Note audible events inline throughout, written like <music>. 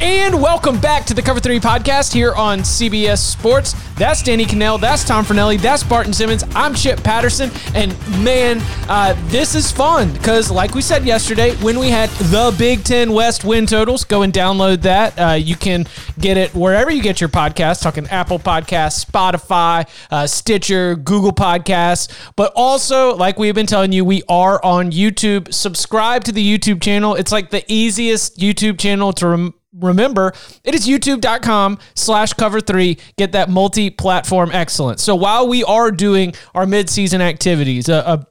And welcome back to the Cover 3 podcast here on CBS Sports. That's Danny Kanell. That's Tom Fornelli. That's Barton Simmons. I'm Chip Patterson. And man, uh, this is fun because, like we said yesterday, when we had the Big Ten West win totals, go and download that. Uh, you can get it wherever you get your podcast, talking Apple Podcasts, Spotify, uh, Stitcher, Google Podcasts. But also, like we've been telling you, we are on YouTube. Subscribe to the YouTube channel. It's like the easiest YouTube channel to remember it is youtube.com slash cover three. Get that multi-platform excellence. So while we are doing our mid-season activities a, a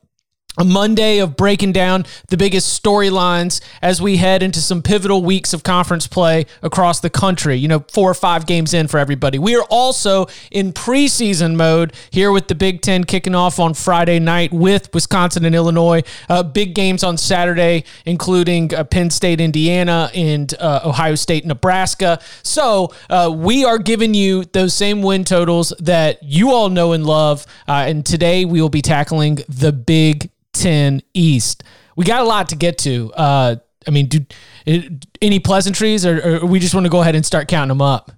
a Monday of breaking down the biggest storylines as we head into some pivotal weeks of conference play across the country. You know, four or five games in for everybody. We are also in preseason mode here with the Big Ten kicking off on Friday night with Wisconsin and Illinois. Uh, big games on Saturday, including uh, Penn State, Indiana, and uh, Ohio State, Nebraska. So uh, we are giving you those same win totals that you all know and love. Uh, and today we will be tackling the Big 10 East. We got a lot to get to. Uh, I mean, do it, any pleasantries, or, or we just want to go ahead and start counting them up?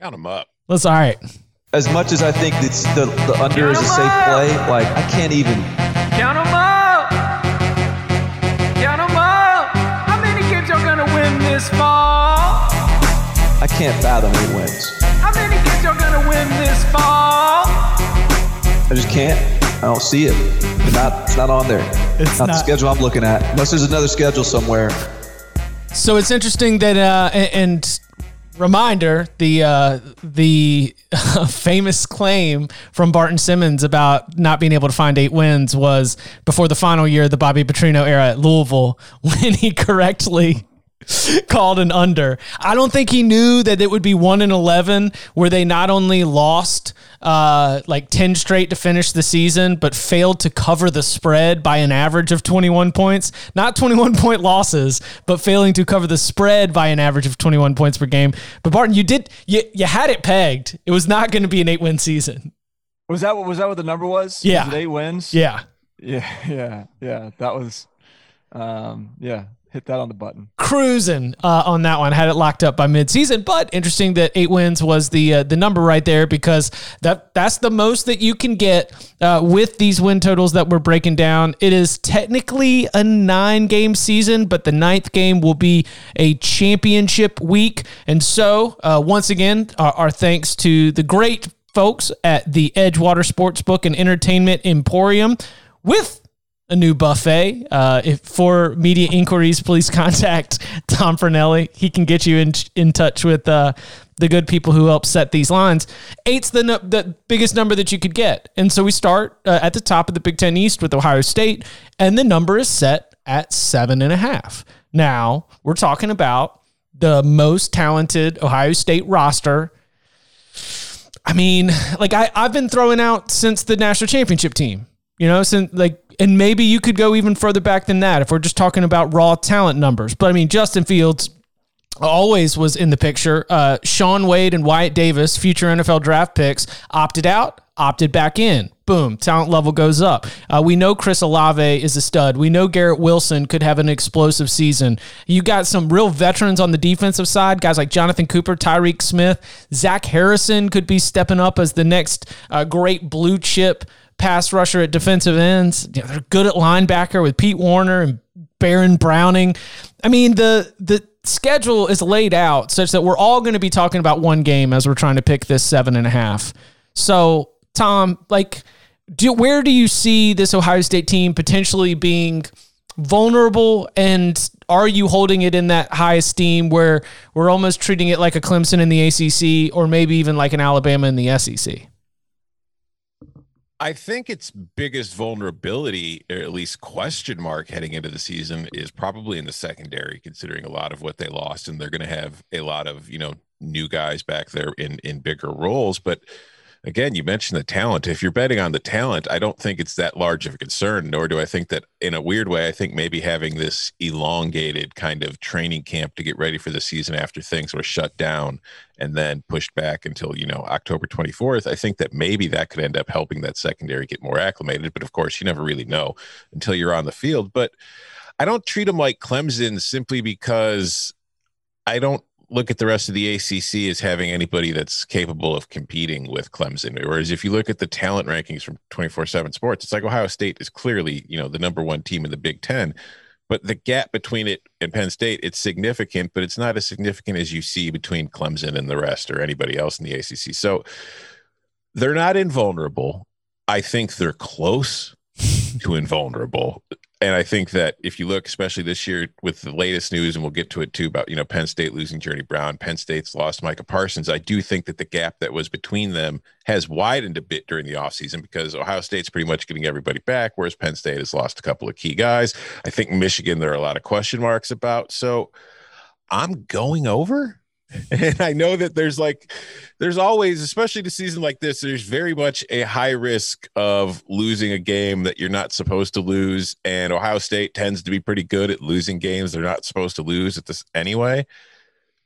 Count them up. Let's all right. As much as I think it's the, the under is a safe play, like I can't even. Count 'em up. Count 'em up. How many games y'all gonna win this fall? I can't fathom eight wins. How many games y'all gonna win this fall? I just can't. I don't see it. It's not. It's not on there. It's not, the schedule I'm looking at. Unless there's another schedule somewhere. So it's interesting that, uh, and, and reminder, the uh, the <laughs> famous claim from Barton Simmons about not being able to find eight wins was before the final year of the Bobby Petrino era at Louisville <laughs> when he correctly <laughs> called an under. I don't think he knew that it would be one in eleven, where they not only lost uh, like ten straight to finish the season, but failed to cover the spread by an average of twenty one points. Not twenty one <laughs> point losses, but failing to cover the spread by an average of twenty one points per game. But Barton, you did you you had it pegged. It was not going to be an eight win season. Was that what was that what the number was? Yeah. Was it eight wins. Yeah. yeah, <laughs> yeah, yeah. That was, um, yeah. Hit that on the button. cruising uh, on that one. Had it locked up by midseason, but interesting that eight wins was the uh, the number right there because that that's the most that you can get uh, with these win totals that we're breaking down. It is technically a nine game season, but the ninth game will be a championship week, and so uh, once again, our, our thanks to the great folks at the Edgewater Sportsbook and Entertainment Emporium with a new buffet. Uh, if for media inquiries, please <laughs> contact Tom Fornelli. He can get you in in touch with uh, the good people who help set these lines. Eight's the nu- the biggest number that you could get, and so we start uh, at the top of the Big Ten East with Ohio State, and the number is set at seven and a half. Now we're talking about the most talented Ohio State roster. I mean, like I, I've been throwing out since the national championship team. You know, since like, and maybe you could go even further back than that if we're just talking about raw talent numbers. But I mean, Justin Fields always was in the picture. Uh, Shaun Wade and Wyatt Davis, future NFL draft picks, opted out, opted back in. Boom, talent level goes up. Uh, we know Chris Olave is a stud. We know Garrett Wilson could have an explosive season. You got some real veterans on the defensive side, guys like Jonathan Cooper, Tyreke Smith, Zach Harrison could be stepping up as the next uh, great blue chip pass rusher at defensive ends. They're good at linebacker with Pete Werner and Baron Browning. I mean, the the schedule is laid out such that we're all going to be talking about one game as we're trying to pick this seven and a half. So, Tom, like, do where do you see this Ohio State team potentially being vulnerable and are you holding it in that high esteem where we're almost treating it like a Clemson in the ACC or maybe even like an Alabama in the SEC? I think its biggest vulnerability, or at least question mark heading into the season, is probably in the secondary, considering a lot of what they lost, and they're going to have a lot of you know new guys back there in in bigger roles. But again, you mentioned the talent. If you're betting on the talent, I don't think it's that large of a concern, nor do I think that in a weird way, I think maybe having this elongated kind of training camp to get ready for the season after things were shut down and then pushed back until, you know, October 24th, I think that maybe that could end up helping that secondary get more acclimated. But of course, you never really know until you're on the field. But I don't treat them like Clemson simply because I don't look at the rest of the ACC as having anybody that's capable of competing with Clemson. Whereas if you look at the talent rankings from 24 7 sports, it's like Ohio State is clearly, you know, the number one team in the Big Ten. But the gap between it and Penn State, it's significant, but it's not as significant as you see between Clemson and the rest or anybody else in the ACC. So they're not invulnerable. I think they're close <laughs> to invulnerable and I think that if you look, especially this year with the latest news, and we'll get to it too about you know Penn State losing Journey Brown, Penn State's lost Micah Parsons. I do think that the gap that was between them has widened a bit during the offseason because Ohio State's pretty much getting everybody back, whereas Penn State has lost a couple of key guys. I think Michigan there are a lot of question marks about. So I'm going over. <laughs> And I know that there's like, there's always, especially the season like this, there's very much a high risk of losing a game that you're not supposed to lose. And Ohio State tends to be pretty good at losing games they're not supposed to lose at this anyway.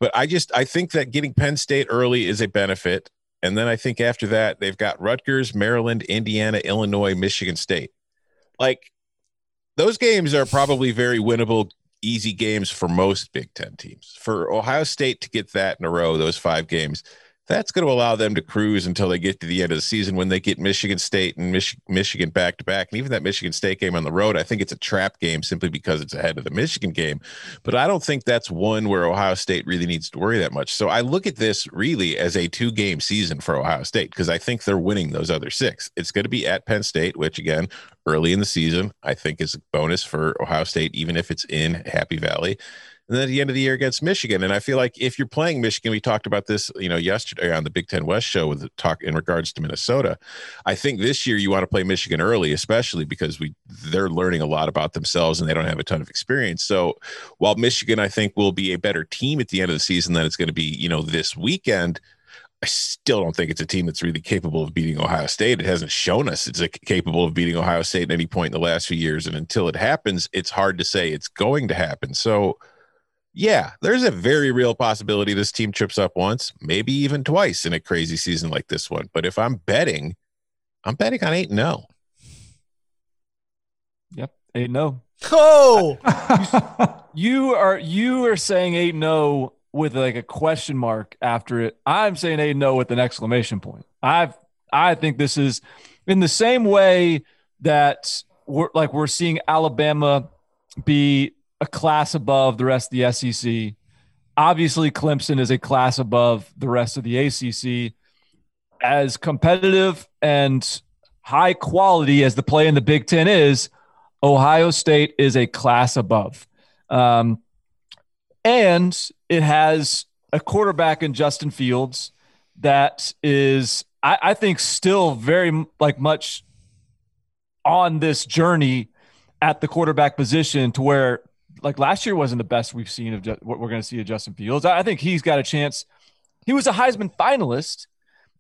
But I just, I think that getting Penn State early is a benefit. And then I think after that, they've got Rutgers, Maryland, Indiana, Illinois, Michigan State. Like, those games are probably very winnable easy games for most Big Ten teams. For Ohio State to get that in a row, those five games, that's going to allow them to cruise until they get to the end of the season when they get Michigan State and Mich- Michigan back to back. And even that Michigan State game on the road, I think it's a trap game simply because it's ahead of the Michigan game. But I don't think that's one where Ohio State really needs to worry that much. So I look at this really as a two game season for Ohio State because I think they're winning those other six. It's going to be at Penn State, which again, early in the season, I think is a bonus for Ohio State, even if it's in Happy Valley and then at the end of the year against Michigan. And I feel like if you're playing Michigan, we talked about this, you know, yesterday on the Big Ten West show with talk in regards to Minnesota. I think this year you want to play Michigan early, especially because we they're learning a lot about themselves and they don't have a ton of experience. So while Michigan, I think, will be a better team at the end of the season than it's going to be, you know, this weekend. I still don't think it's a team that's really capable of beating Ohio State. It hasn't shown us it's capable of beating Ohio State at any point in the last few years. And until it happens, it's hard to say it's going to happen. So yeah, there's a very real possibility this team trips up once, maybe even twice in a crazy season like this one. But if I'm betting, I'm betting on 8 0. Yep, 8 0. Oh, oh! <laughs> you are you are saying 8 0 with like a question mark after it. I'm saying 8 0 with an exclamation point. I've I think this is in the same way that we're like we're seeing Alabama be a class above the rest of the SEC. Obviously, Clemson is a class above the rest of the ACC. As competitive and high quality as the play in the Big Ten is, Ohio State is a class above. Um, and it has a quarterback in Justin Fields that is, I, I think, still very like much on this journey at the quarterback position to where like last year wasn't the best we've seen of what we're going to see of Justin Fields. I think he's got a chance. He was a Heisman finalist,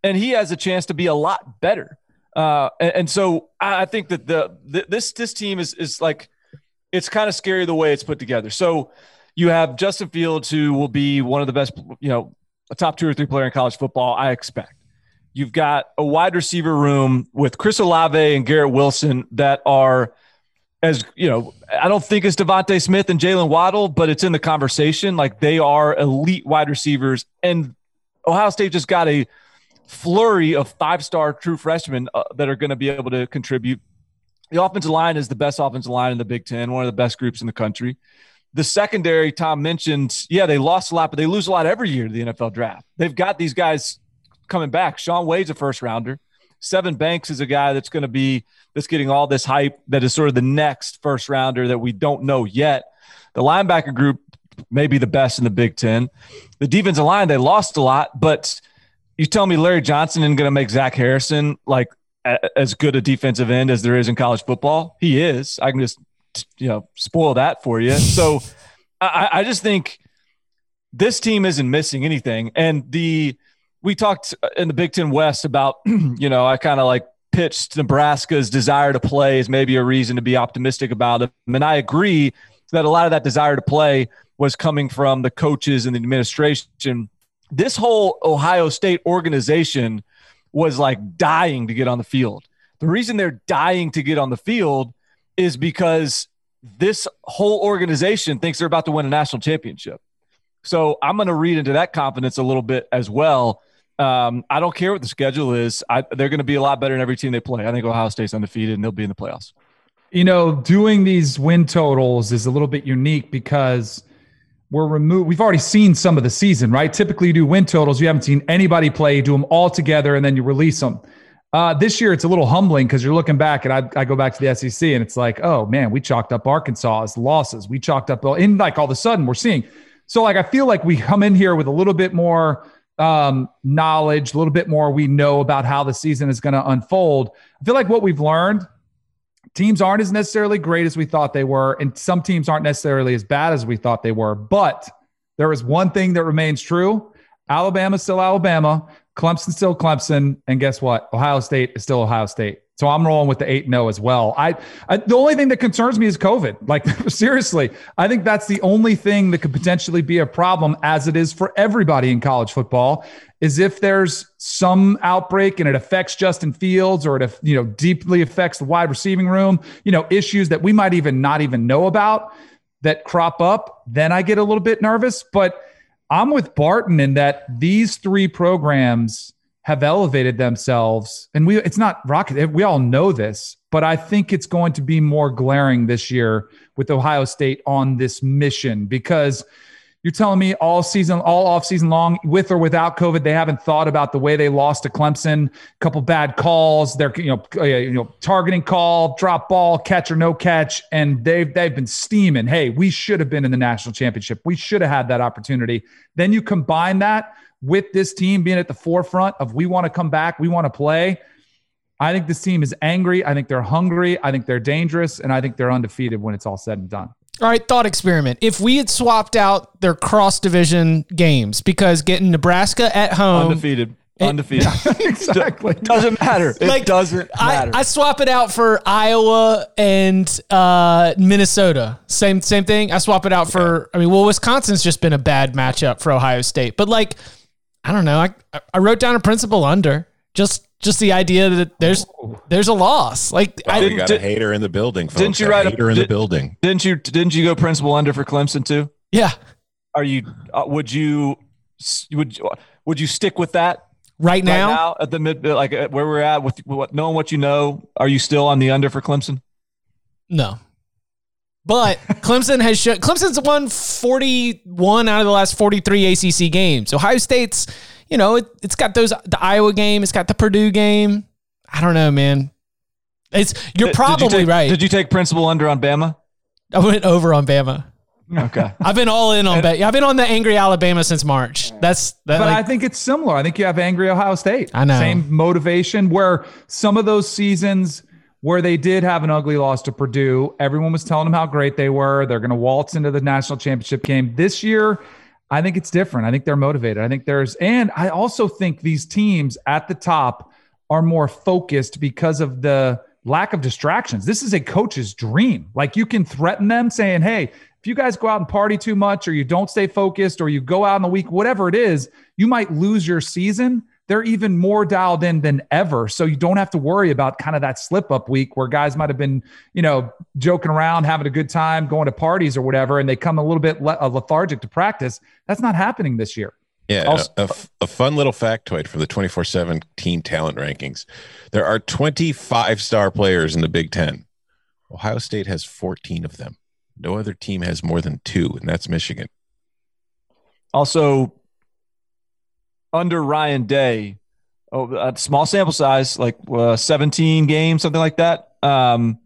and he has a chance to be a lot better. Uh, and, and, so I think that the, the this this team is is like it's kind of scary the way it's put together. So you have Justin Fields, who will be one of the best, you know, a top two or three player in college football. I expect. You've got a wide receiver room with Chris Olave and Garrett Wilson that are as you know, I don't think it's DeVonta Smith and Jaylen Waddle, but it's in the conversation. Like they are elite wide receivers, and Ohio State just got a flurry of five-star true freshmen uh, that are going to be able to contribute. The offensive line is the best offensive line in the Big Ten, one of the best groups in the country. the secondary, Tom mentioned, yeah, they lost a lot, but they lose a lot every year to the NFL draft. They've got these guys coming back. Shaun Wade's a first rounder. Sevyn Banks is a guy that's going to be that's getting all this hype that is sort of the next first rounder that we don't know yet. The linebacker group may be the best in the Big Ten. The defensive line, they lost a lot, but you tell me Larry Johnson isn't going to make Zach Harrison like as good a defensive end as there is in college football? He is. I can just you know spoil that for you. So I, I just think this team isn't missing anything, and the we talked in the Big Ten West about <clears throat> you know I kind of like pitched Nebraska's desire to play as maybe a reason to be optimistic about it, and I agree that a lot of that desire to play was coming from the coaches and the administration. This whole Ohio State organization was like dying to get on the field. The reason they're dying to get on the field is because this whole organization thinks they're about to win a national championship. So I'm going to read into that confidence a little bit as well. Um, I don't care what the schedule is. I, they're going to be a lot better in every team they play. I think Ohio State's undefeated and they'll be in the playoffs. You know, doing these win totals is a little bit unique because we're removed. We've already seen some of the season, right? Typically, you do win totals. You haven't seen anybody play. You do them all together, and then you release them. Uh, this year, it's a little humbling because you're looking back, and I, I, go back to the SEC, and it's like, oh man, we chalked up Arkansas as losses. We chalked up, in like all of a sudden, we're seeing. So, like, I feel like we come in here with a little bit more um, knowledge, a little bit more we know about how the season is going to unfold. I feel like what we've learned teams aren't as necessarily great as we thought they were, and some teams aren't necessarily as bad as we thought they were. But there is one thing that remains true Alabama's still Alabama, Clemson's still Clemson, and guess what? Ohio State is still Ohio State. So I'm rolling with the 8 0 as well. I, I, the only thing that concerns me is COVID. <laughs> Like seriously, I think that's the only thing that could potentially be a problem as it is for everybody in college football is if there's some outbreak and it affects Justin Fields or it you know deeply affects the wide receiving room, you know, issues that we might even not even know about that crop up, then I get a little bit nervous, but I'm with Barton in that these three programs have elevated themselves. And we it's not rocket we all know this but i think it's going to be more glaring this year with ohio state on this mission because you're telling me all season all off season long with or without covid they haven't thought about the way they lost to clemson. A couple bad calls they're you know uh, you know targeting call drop ball catch or no catch. And they've they've been steaming. Hey we should have been in the national championship. We should have had that opportunity. Then you combine that with this team being at the forefront of we want to come back, we want to play. I think this team is angry. I think they're hungry. I think they're dangerous. And I think they're undefeated when it's all said and done. All right, thought experiment. If we had swapped out their cross division games because getting Nebraska at home undefeated. Undefeated. <laughs> exactly. <laughs> Doesn't matter. It like, doesn't matter. I, I, swap it out for Iowa and uh, Minnesota. Same same thing. I swap it out for I mean, well, Wisconsin's just been a bad matchup for Ohio State. But like I don't know. I I wrote down a principle under just just the idea that there's there's a loss. Like I we got did, a hater in the building. Folks. Didn't you write a hater a, in did, the building? Didn't you didn't you go principle under for Clemson too? Yeah. Are you? Uh, would you? Would would you stick with that right now? Right now at the mid, like where we're at with what knowing what you know, are you still on the under for Clemson? No. But Clemson has shown Clemson's won 41 out of the last 43 ACC games. Ohio State's, you know, it, has got those the Iowa game, it's got the Purdue game. I don't know, man. It's you're probably did you take, right. Did you take principle under on Bama? I went over on Bama. Okay. <laughs> I've been all in on bet. I've been on the angry Alabama since March. That's that, But like, I think it's similar. I think you have angry Ohio State. I know. Same motivation where some of those seasons where they did have an ugly loss to Purdue. Everyone was telling them how great they were. They're going to waltz into the national championship game. This year, I think it's different. I think they're motivated. I think there's, and I also think these teams at the top are more focused because of the lack of distractions. This is a coach's dream. Like you can threaten them saying, hey, if you guys go out and party too much or you don't stay focused or you go out in the week, whatever it is, you might lose your season they're even more dialed in than ever. So you don't have to worry about kind of that slip up week where guys might have been, you know, joking around, having a good time, going to parties or whatever, and they come a little bit le- uh, lethargic to practice. That's not happening this year. Yeah, also, a, a, a, fun little factoid from the 24 7 team talent rankings. There are 25 star players in the Big Ten. Ohio State has 14 of them. No other team has more than two, and that's Michigan. Also, under Ryan Day, oh, a small sample size, like uh, 17 games, something like that, um,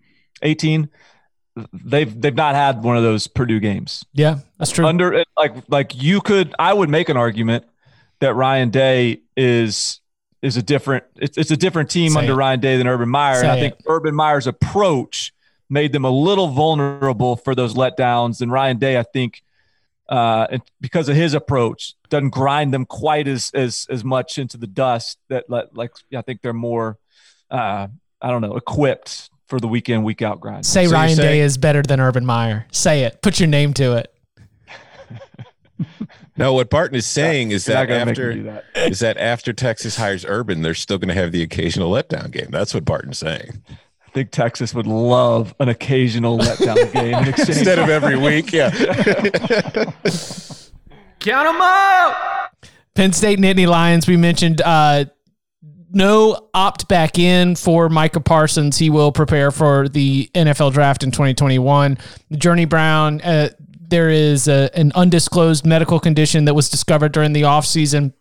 18. They've they've not had one of those Purdue games. Yeah, that's true. Under like like you could, I would make an argument that Ryan Day is is a different it's, it's a different team Say under it. Ryan Day than Urban Meyer. and I think Urban Meyer's approach made them a little vulnerable for those letdowns. And Ryan Day, I think, uh, and because of his approach, doesn't grind them quite as as as much into the dust. That let, like I think they're more, uh, I don't know, equipped for the weekend week out grind. Say So you're Ryan Day is better than Urban Meyer. Say it. Put your name to it. <laughs> No, what Barton is saying is that after me that. is that after Texas hires Urban, they're still going to have the occasional letdown game. That's what Barton's saying. I think Texas would love an occasional letdown game in exchange. Instead of every week, yeah. Count them up! Penn State Nittany Lions, we mentioned uh, no opt back in for Micah Parsons. He will prepare for the NFL draft in 2021. Journey Brown, uh, there is a, an undisclosed medical condition that was discovered during the offseason,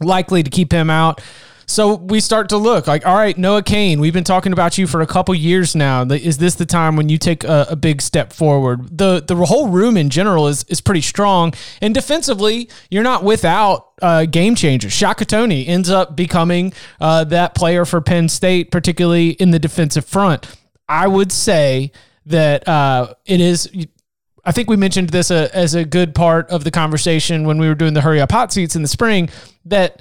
likely to keep him out. So we start to look like, all right, Noah Cain, we've been talking about you for a couple years now. Is this the time when you take a, a big step forward? The the whole room in general is is pretty strong, and defensively, you're not without uh, game changers. Shaka Toney ends up becoming uh, that player for Penn State, particularly in the defensive front. I would say that uh, it is. I think we mentioned this uh, as a good part of the conversation when we were doing the hurry up hot seats in the spring that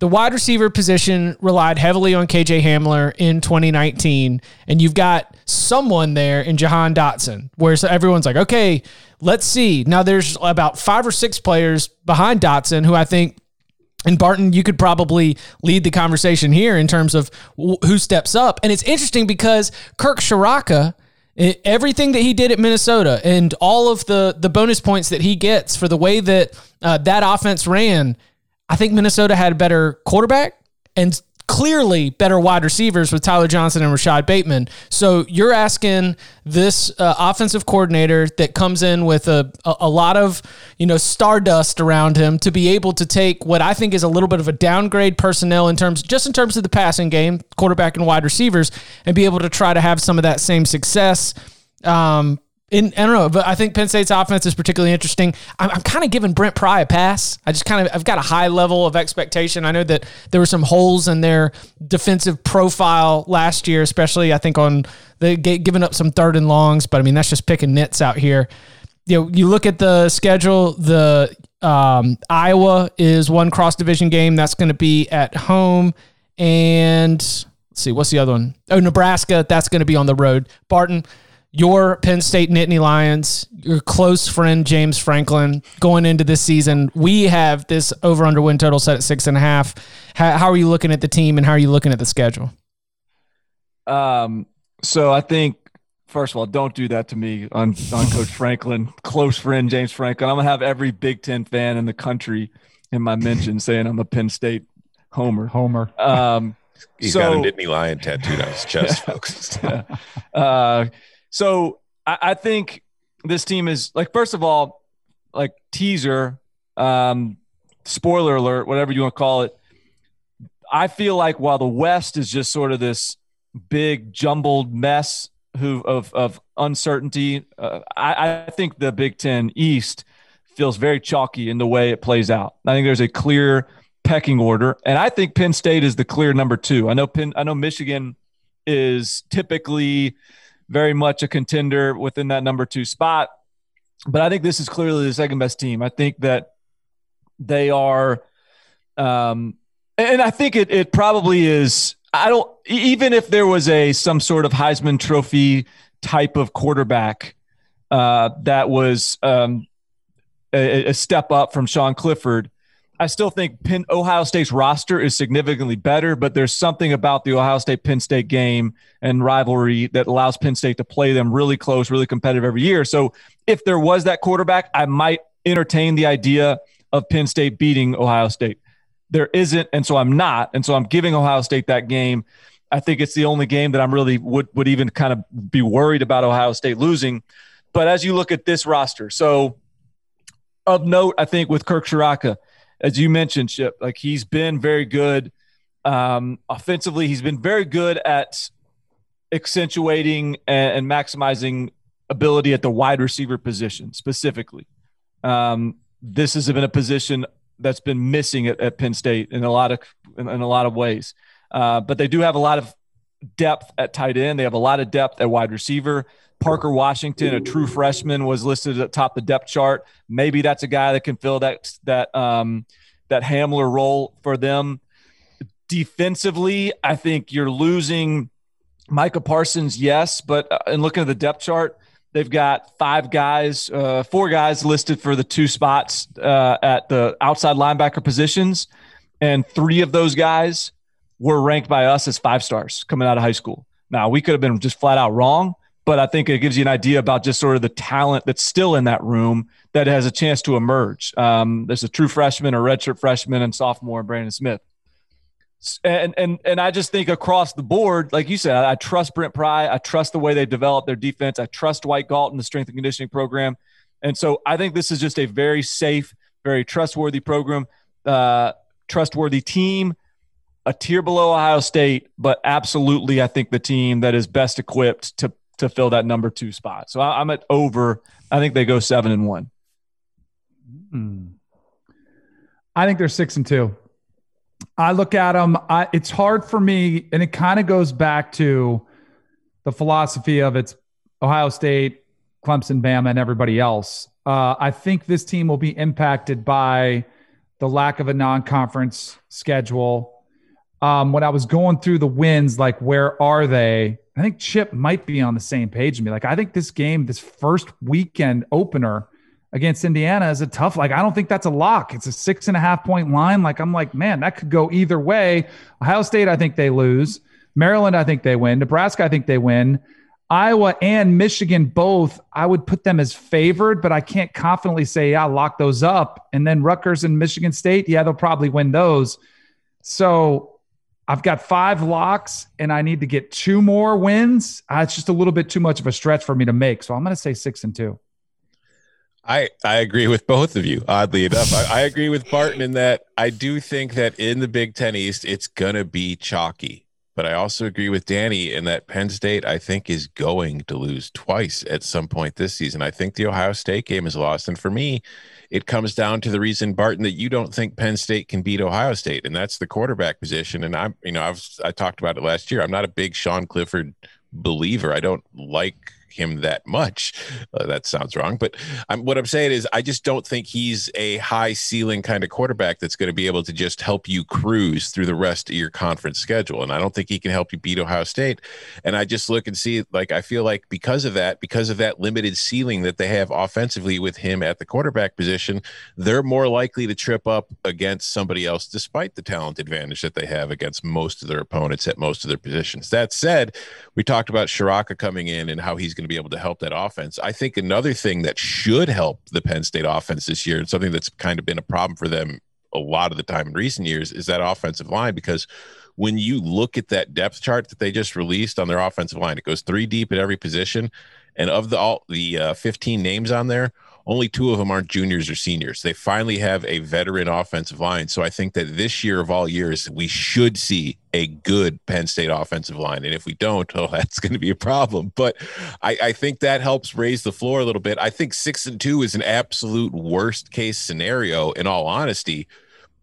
the wide receiver position relied heavily on KJ Hamler in 2019, and you've got someone there in Jahan Dotson, where everyone's like, okay, let's see. Now there's about five or six players behind Dotson who I think and Barton, you could probably lead the conversation here in terms of who steps up. And it's interesting because Kirk Ciarrocca, everything that he did at Minnesota and all of the the bonus points that he gets for the way that uh, that offense ran, I think Minnesota had a better quarterback and clearly better wide receivers with Tyler Johnson and Rashod Bateman. So you're asking this uh, offensive coordinator that comes in with a, a, a lot of, you know, stardust around him to be able to take what I think is a little bit of a downgrade personnel in terms, just in terms of the passing game, quarterback and wide receivers, and be able to try to have some of that same success. Um, in, I don't know, but I think Penn State's offense is particularly interesting. I'm, I'm kind of giving Brent Pry a pass. I just kind of I've got a high level of expectation. I know that there were some holes in their defensive profile last year, especially I think on the giving up some third and longs. But I mean that's just picking nits out here. You know, you look at the schedule. The um, Iowa is one cross division game that's going to be at home, and let's see what's the other one. Oh, Nebraska. That's going to be on the road. Barton your Penn State Nittany Lions, your close friend James Franklin going into this season. We have this over under win total set at six and a half. How, how are you looking at the team and how are you looking at the schedule? Um, so I think first of all, don't do that to me on on Coach Franklin, close friend James Franklin. I'm gonna have every Big Ten fan in the country in my mention saying I'm a Penn State homer. Homer. Um, He's so, got a Nittany Lion tattooed on his chest, <laughs> folks. <laughs> uh, so I, I think this team is like first of all, like teaser, um, spoiler alert, whatever you want to call it. I feel like while the West is just sort of this big jumbled mess who of of uncertainty, uh, I, I think the Big Ten East feels very chalky in the way it plays out. I think there's a clear pecking order, and I think Penn State is the clear number two. I know Penn, I know Michigan is typically very much a contender within that number two spot, but I think this is clearly the second best team. I think that they are, um, and I think it it probably is. I don't even if there was a some sort of Heisman Trophy type of quarterback uh, that was um, a, a step up from Sean Clifford. I still think Penn, Ohio State's roster is significantly better, but there's something about the Ohio State Penn State game and rivalry that allows Penn State to play them really close, really competitive every year. So if there was that quarterback, I might entertain the idea of Penn State beating Ohio State. There isn't, and so I'm not, and so I'm giving Ohio State that game. I think it's the only game that I'm really would would even kind of be worried about Ohio State losing. But as you look at this roster, so of note, I think with Kirk Ciarrocca, as you mentioned, Chip, like he's been very good um, offensively. He's been very good at accentuating and, maximizing ability at the wide receiver position specifically. Um, this has been a position that's been missing at, at Penn State in a lot of in, in a lot of ways. Uh, but they do have a lot of depth at tight end. They have a lot of depth at wide receiver. Parker Washington, a true freshman, was listed at top the depth chart. Maybe that's a guy that can fill that that um, that Hamler role for them. Defensively, I think you're losing Micah Parsons, yes, but uh, in looking at the depth chart, they've got five guys, uh, four guys listed for the two spots uh, at the outside linebacker positions, and three of those guys were ranked by us as five stars coming out of high school. Now we could have been just flat out wrong, but I think it gives you an idea about just sort of the talent that's still in that room that has a chance to emerge. Um, there's a true freshman, a redshirt freshman, and sophomore Brandon Smith and and and I just think across the board, like you said, I, I trust Brent Pry. I trust the way they develop their defense. I trust Dwight Galton, the strength and conditioning program, and so I think this is just a very safe, very trustworthy program, uh, trustworthy team, a tier below Ohio State, but absolutely, I think the team that is best equipped to to fill that number two spot. So I, am at over. I think they go seven and one. Hmm. I think they're six and two. I look at them. I, it's hard for me, and it kind of goes back to the philosophy of it's Ohio State, Clemson, Bama, and everybody else. Uh, I think this team will be impacted by the lack of a non-conference schedule. Um, when I was going through the wins, like where are they? I think Chip might be on the same page with me. Like I think this game, this first weekend opener against Indiana is a tough. Like, I don't think that's a lock. It's a six and a half point line. Like, I'm like, man, that could go either way. Ohio State, I think they lose. Maryland, I think they win. Nebraska, I think they win. Iowa and Michigan both, I would put them as favored, but I can't confidently say, yeah, lock those up. And then Rutgers and Michigan State, yeah, they'll probably win those. So I've got five locks and I need to get two more wins. Uh, it's just a little bit too much of a stretch for me to make. So I'm going to say six and two. I, I agree with both of you, oddly enough. I, I agree with Barton in that I do think that in the Big Ten East, it's going to be chalky. But I also agree with Danny in that Penn State, I think, is going to lose twice at some point this season. I think the Ohio State game is lost. And for me, it comes down to the reason, Barton, that you don't think Penn State can beat Ohio State, and that's the quarterback position. And I'm, you know, I've I talked about it last year. I'm not a big Sean Clifford believer. I don't like him that much. Uh, that sounds wrong, but I'm, what I'm saying is I just don't think he's a high ceiling kind of quarterback that's going to be able to just help you cruise through the rest of your conference schedule. And I don't think he can help you beat Ohio State. And I just look and see, like, I feel like because of that, because of that limited ceiling that they have offensively with him at the quarterback position, they're more likely to trip up against somebody else, despite the talent advantage that they have against most of their opponents at most of their positions. That said, we talked about Ciarrocca coming in and how he's going to be able to help that offense. I think another thing that should help the Penn State offense this year, and something that's kind of been a problem for them a lot of the time in recent years, is that offensive line because when you look at that depth chart that they just released on their offensive line, it goes three deep at every position, and of the all the uh, 15 names on there, only two of them aren't juniors or seniors. They finally have a veteran offensive line. So I think that this year of all years, we should see a good Penn State offensive line. And if we don't, <laughs> oh, that's going to be a problem. But I, I, think that helps raise the floor a little bit. I think six and two is an absolute worst case scenario, in all honesty.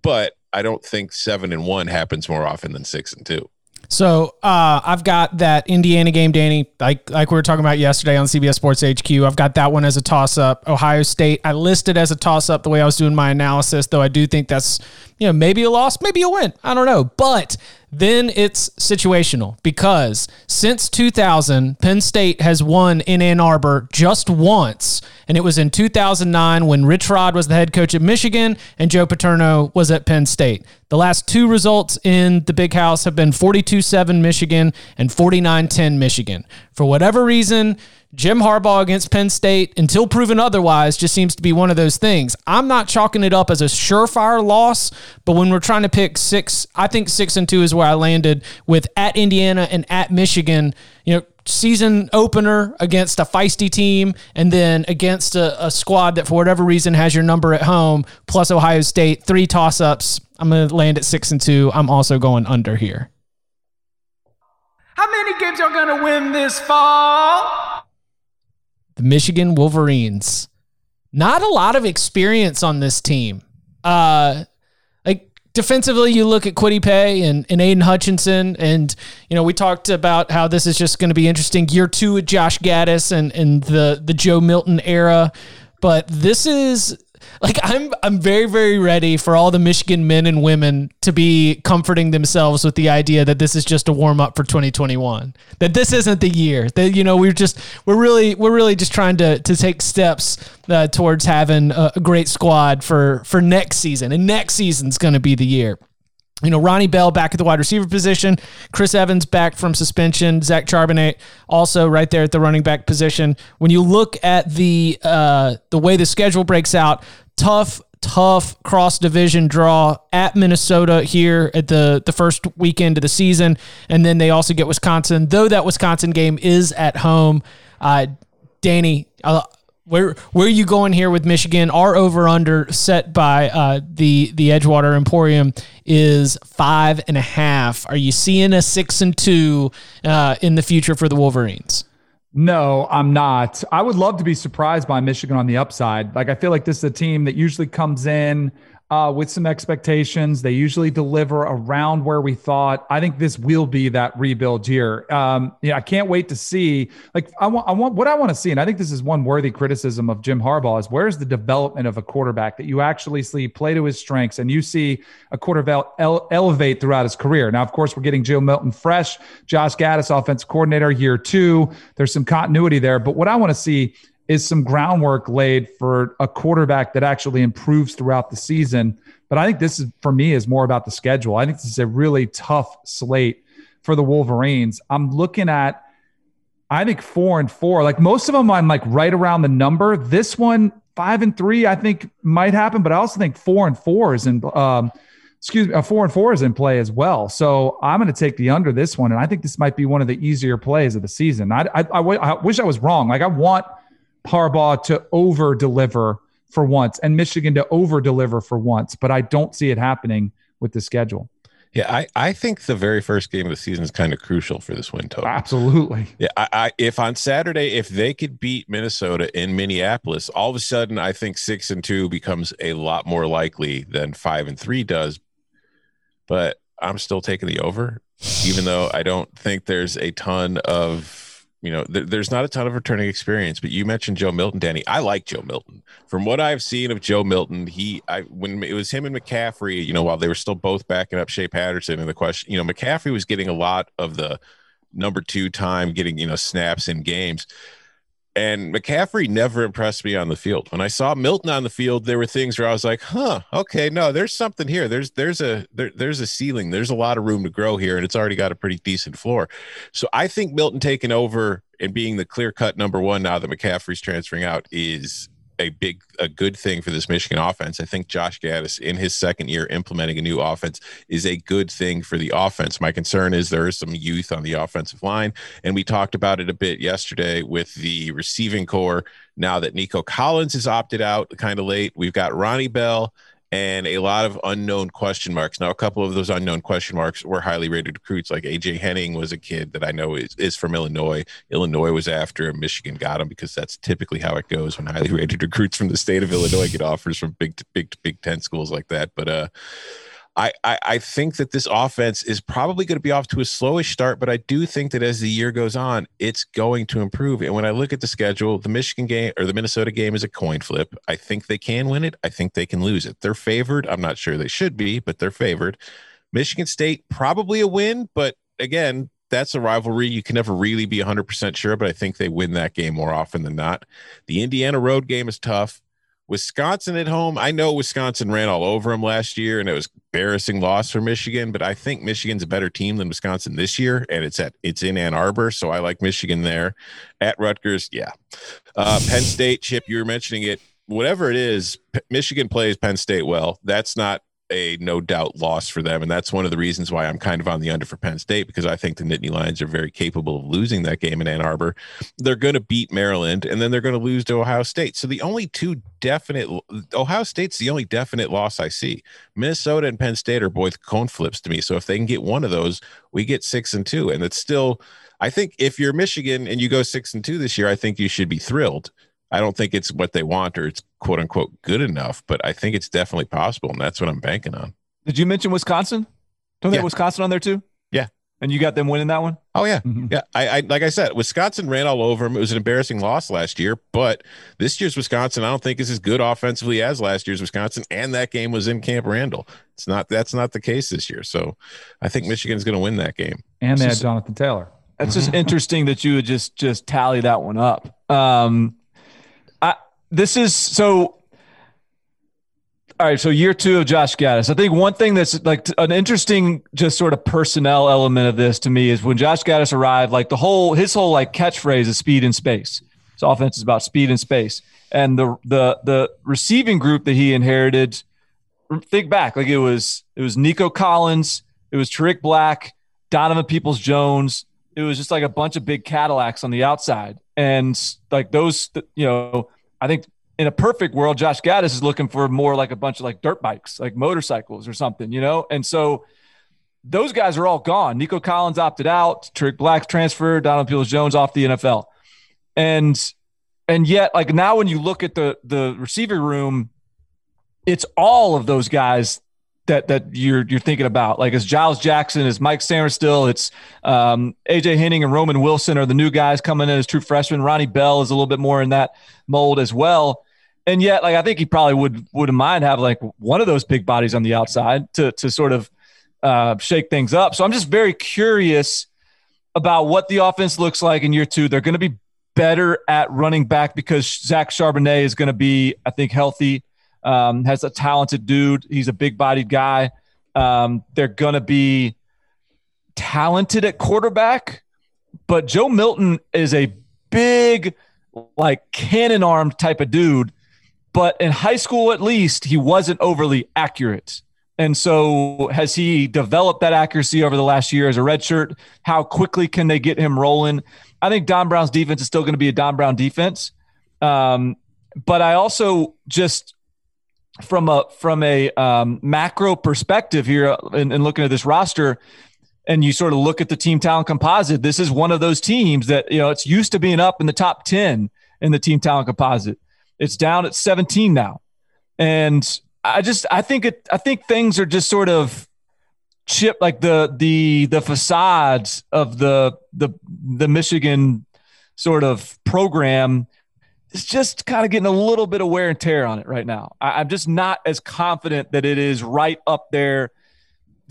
But I don't think seven and one happens more often than six and two. So uh, I've got that Indiana game, Danny, like like we were talking about yesterday on CBS Sports HQ. I've got that one as a toss up. Ohio State, I listed as a toss up the way I was doing my analysis, though I do think that's you know maybe a loss, maybe a win. I don't know, but then it's situational because since 2000, Penn State has won in Ann Arbor just once, and it was in 2009 when Rich Rod was the head coach at Michigan and Joe Paterno was at Penn State. The last two results in the Big House have been 42 7 Michigan and 49 10 Michigan. For whatever reason, Jim Harbaugh against Penn State, until proven otherwise, just seems to be one of those things. I'm not chalking it up as a surefire loss, but when we're trying to pick six, I think six and two is where I landed with at Indiana and at Michigan. You know, season opener against a feisty team and then against a, a, squad that for whatever reason has your number at home plus ohio state three toss-ups i'm going to land at six and two i'm also going under here many games going to win this fall the michigan wolverines not a lot of experience on this team uh like defensively, you look at Kwity Paye and, and Aidan Hutchinson, and you know we talked about how this is just going to be interesting. Year two with Josh Gattis and and the the Joe Milton era, but this is like I'm I'm very very ready for all the Michigan men and women to be comforting themselves with the idea that this is just a warm up for 2021. That this isn't the year. That you know we're just we're really we're really just trying to to take steps uh, towards having a, a great squad for for next season. And next season's going to be the year. You know, Ronnie Bell back at the wide receiver position, Chris Evans back from suspension, Zach Charbonnet also right there at the running back position. When you look at the uh, the way the schedule breaks out, tough, tough cross division draw at Minnesota here at the the first weekend of the season, and then they also get Wisconsin. Though that Wisconsin game is at home, uh, Danny. Uh, where where are you going here with Michigan? Our over under set by uh, the the Edgewater Emporium is five and a half. Are you seeing a six and two uh, in the future for the Wolverines? No, I'm not. I would love to be surprised by Michigan on the upside. Like I feel like this is a team that usually comes in uh, with some expectations. They usually deliver around where we thought. I think this will be that rebuild year. Um, yeah, I can't wait to see. Like, I want, I want what I want to see, and I think this is one worthy criticism of Jim Harbaugh is where's the development of a quarterback that you actually see play to his strengths, and you see a quarterback ele- elevate throughout his career. Now, of course, we're getting Joe Milton fresh, Josh Gattis, offense coordinator, year two. There's some continuity there, but what I want to see is some groundwork laid for a quarterback that actually improves throughout the season. But I think this is for me is more about the schedule. I think this is a really tough slate for the Wolverines. I'm looking at I think four and four. Like most of them, I'm like right around the number. This one, five and three, I think might happen, but I also think four and four is in um, excuse me, uh, four and four is in play as well. So I'm going to take the under this one, and I think this might be one of the easier plays of the season. I, I, I, I wish I was wrong. Like I want Harbaugh to over deliver for once and Michigan to over deliver for once, but I don't see it happening with the schedule. Yeah, I, I think the very first game of the season is kind of crucial for this win total. Absolutely. Yeah, I, I if on Saturday if they could beat Minnesota in Minneapolis, all of a sudden I think six and two becomes a lot more likely than five and three does. But I'm still taking the over, even though I don't think there's a ton of you know, th- there's not a ton of returning experience, but you mentioned Joe Milton, Danny. I like Joe Milton. From what I've seen of Joe Milton, he, I when it was him and McCaffrey, you know, while they were still both backing up Shea Patterson, and the question, you know, McCaffrey was getting a lot of the number two time, getting you know snaps in games. And McCaffrey never impressed me on the field. When I saw Milton on the field, there were things where I was like, "Huh, okay, no, there's something here. There's there's a there, there's a ceiling. There's a lot of room to grow here, and it's already got a pretty decent floor." So I think Milton taking over and being the clear cut number one now that McCaffrey's transferring out is a big a good thing for this Michigan offense. I think Josh Gattis in his second year implementing a new offense is a good thing for the offense. My concern is there is some youth on the offensive line and we talked about it a bit yesterday with the receiving corps now that Nico Collins is opted out kind of late. We've got Ronnie Bell and a lot of unknown question marks. Now, a couple of those unknown question marks were highly rated recruits, like AJ Henning was a kid that I know is, is from Illinois. Illinois was after him. Michigan got him because that's typically how it goes when highly rated <laughs> recruits from the state of Illinois get offers from big, big, big 10 schools like that. But, uh, I, I, I think that this offense is probably going to be off to a slowish start, but I do think that as the year goes on, it's going to improve. And when I look at the schedule, the Michigan game or the Minnesota game is a coin flip. I think they can win it. I think they can lose it. They're favored. I'm not sure they should be, but they're favored. Michigan State probably a win, but again, that's a rivalry. You can never really be 100% sure, but I think they win that game more often than not. The Indiana road game is tough. Wisconsin at home, I know Wisconsin ran all over them last year and it was embarrassing loss for Michigan, but I think Michigan's a better team than Wisconsin this year and it's at it's in Ann Arbor, so I like Michigan there. At Rutgers, yeah. Uh, Penn State, Chip, you were mentioning it. Whatever it is, P- Michigan plays Penn State well. That's not a no doubt loss for them. And that's one of the reasons why I'm kind of on the under for Penn State because I think the Nittany Lions are very capable of losing that game in Ann Arbor. They're going to beat Maryland and then they're going to lose to Ohio State. So the only two definite Ohio State's the only definite loss I see. Minnesota and Penn State are both cone flips to me. So if they can get one of those, we get six and two. And it's still, I think if you're Michigan and you go six and two this year, I think you should be thrilled. I don't think it's what they want or it's quote unquote good enough, but I think it's definitely possible, and that's what I'm banking on. Did you mention Wisconsin? Don't they Yeah. have Wisconsin on there too? Yeah. And you got them winning that one? Oh yeah, Mhm. yeah. I, I like I said, Wisconsin ran all over them. It was an embarrassing loss last year, but this year's Wisconsin, I don't think is as good offensively as last year's Wisconsin. And that game was in Camp Randall. It's not. That's not the case this year. So I think Michigan's going to win that game. And they had Jonathan Taylor. That's just interesting that you would just just tally that one up. Um, I this is so. All right, so year two of Josh Gattis. I think one thing that's like an interesting, just sort of personnel element of this to me is when Josh Gattis arrived, like the whole his whole like catchphrase is speed and space. His offense is about speed and space, and the the the receiving group that he inherited. Think back, like it was it was Nico Collins, it was Tarik Black, Donovan Peoples Jones, it was just like a bunch of big Cadillacs on the outside. And like those, you know, I think in a perfect world, Josh Gattis is looking for more like a bunch of like dirt bikes, like motorcycles or something, you know? And so those guys are all gone. Nico Collins opted out, Tarik Black transferred, Donald Peoples Jones off the NFL. And and yet, like now when you look at the the receiver room, it's all of those guys that that you're you're thinking about. Like it's Giles Jackson, it's Mike Sanders Sainristil, it's um, AJ Henning and Roman Wilson are the new guys coming in as true freshmen. Ronnie Bell is a little bit more in that mold as well. And yet, like I think he probably would wouldn't mind having like one of those big bodies on the outside to to sort of uh, shake things up. So I'm just very curious about what the offense looks like in year two. They're going to be better at running back because Zach Charbonnet is going to be, I think, healthy. Um, has a talented dude. He's a big bodied guy. Um, they're going to be talented at quarterback, but Joe Milton is a big, like cannon armed type of dude. But in high school, at least, he wasn't overly accurate. And so, has he developed that accuracy over the last year as a redshirt? How quickly can they get him rolling? I think Don Brown's defense is still going to be a Don Brown defense. Um, but I also just from a from a um, macro perspective here, and, and looking at this roster, and you sort of look at the team talent composite. This is one of those teams that you know it's used to being up in the top ten in the team talent composite. It's down at 17 now, and I just I think it I think things are just sort of chip like the the the facades of the the the Michigan sort of program is just kind of getting a little bit of wear and tear on it right now. I, I'm just not as confident that it is right up there,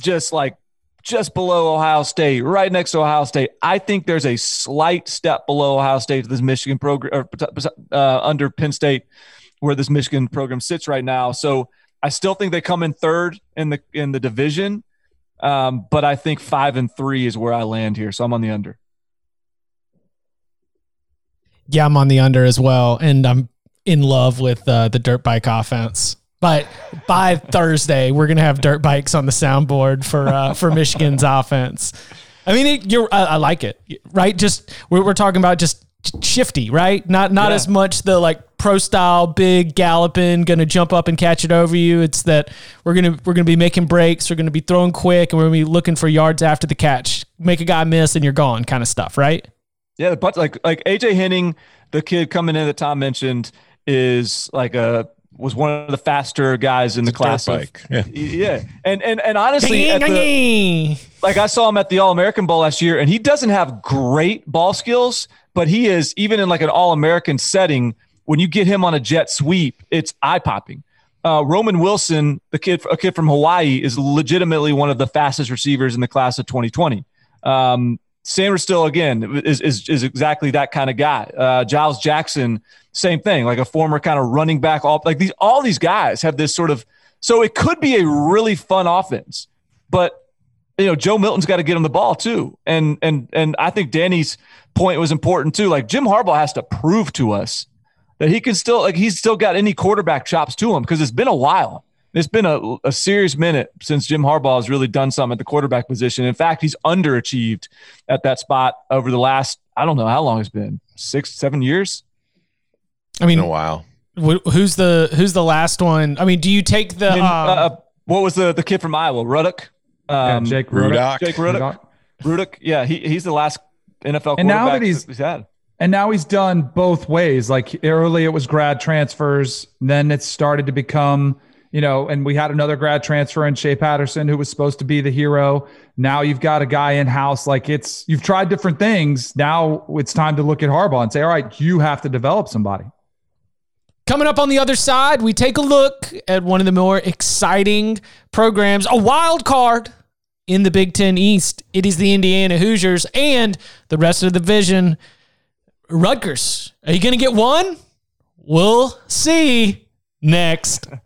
just like just below Ohio State, right next to Ohio State. I think there's a slight step below Ohio State to this Michigan program uh, under Penn State, where this Michigan program sits right now. So I still think they come in third in the in the division, um, but I think five and three is where I land here. So I'm on the under. Yeah, I'm on the under as well, and I'm in love with uh, the dirt bike offense. But by Thursday, we're gonna have dirt bikes on the soundboard for uh, for Michigan's <laughs> offense. I mean, it, you're I, I like it, right? Just we're, we're talking about just shifty, right? Not not Yeah. as much the like pro style, big galloping, gonna jump up and catch it over you. It's that we're gonna we're gonna be making breaks, we're gonna be throwing quick, and we're gonna be looking for yards after the catch. Make a guy miss, and you're gone, kind of stuff, right? Yeah, but like like AJ Henning, the kid coming in that Tom mentioned, is like a was one of the faster guys in the class. of- Yeah. yeah, and and and honestly, at the, like I saw him at the All American Bowl last year, and he doesn't have great ball skills, but he is even in like an All American setting. When you get him on a jet sweep, it's eye popping. Uh, Roman Wilson, the kid, a kid from Hawaii, is legitimately one of the fastest receivers in the class of 2020. Um, Sainristil again is, is is exactly that kind of guy. Uh, Giles Jackson, same thing, like a former kind of running back. All like these, all these guys have this sort of. So it could be a really fun offense, but you know Joe Milton's got to get him the ball too, and and and I think Danny's point was important too. Like Jim Harbaugh has to prove to us that he can still like he's still got any quarterback chops to him because it's been a while. It's been a, a serious minute since Jim Harbaugh has really done something at the quarterback position. In fact, he's underachieved at that spot over the last, I don't know how long it's been, six, seven years. I mean, in a while. wh- who's the who's the last one? I mean, do you take the I mean, um, uh, what was the, the kid from Iowa, Rudock? Yeah, Um, Jake Rudock. Jake Rudock. Rudock. Yeah, he, he's the last NFL And now that he's- he's had. And now he's done both ways. Like early it was grad transfers, then it started to become, you know, and we had another grad transfer in Shea Patterson who was supposed to be the hero. Now you've got a guy in house. Like it's you've tried different things. Now it's time to look at Harbaugh and say, all right, you have to develop somebody. Coming up on the other side, we take a look at one of the more exciting programs, a wild card in the Big Ten East. It is the Indiana Hoosiers and the rest of the division. Rutgers. Are you going to get one? We'll see next. <laughs>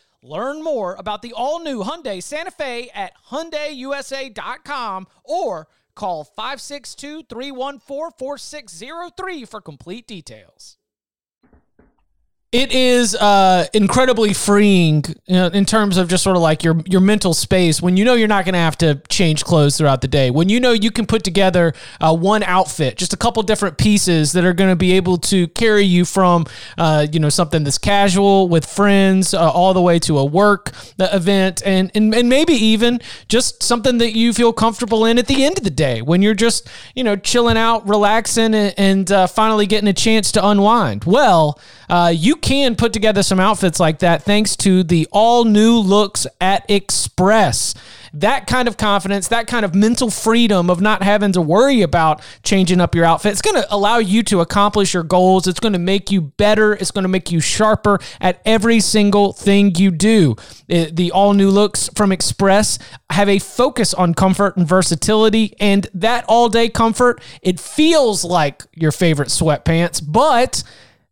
Learn more about the all-new Hyundai Santa Fe at HyundaiUSA.com or call 562-314-4603 for complete details. It is uh, incredibly freeing you know, in terms of just sort of like your your mental space when you know you're not going to have to change clothes throughout the day. When you know you can put together uh, one outfit, just a couple different pieces that are going to be able to carry you from uh, you know something that's casual with friends uh, all the way to a work uh, event, and, and and maybe even just something that you feel comfortable in at the end of the day when you're just you know chilling out, relaxing, and, and uh, finally getting a chance to unwind. Well, you can put together some outfits like that thanks to the all new looks at Express. That kind of confidence, that kind of mental freedom of not having to worry about changing up your outfit, it's going to allow you to accomplish your goals. It's going to make you better. It's going to make you sharper at every single thing you do. Uh, the all new looks from Express have a focus on comfort and versatility, and that all day comfort, it feels like your favorite sweatpants, but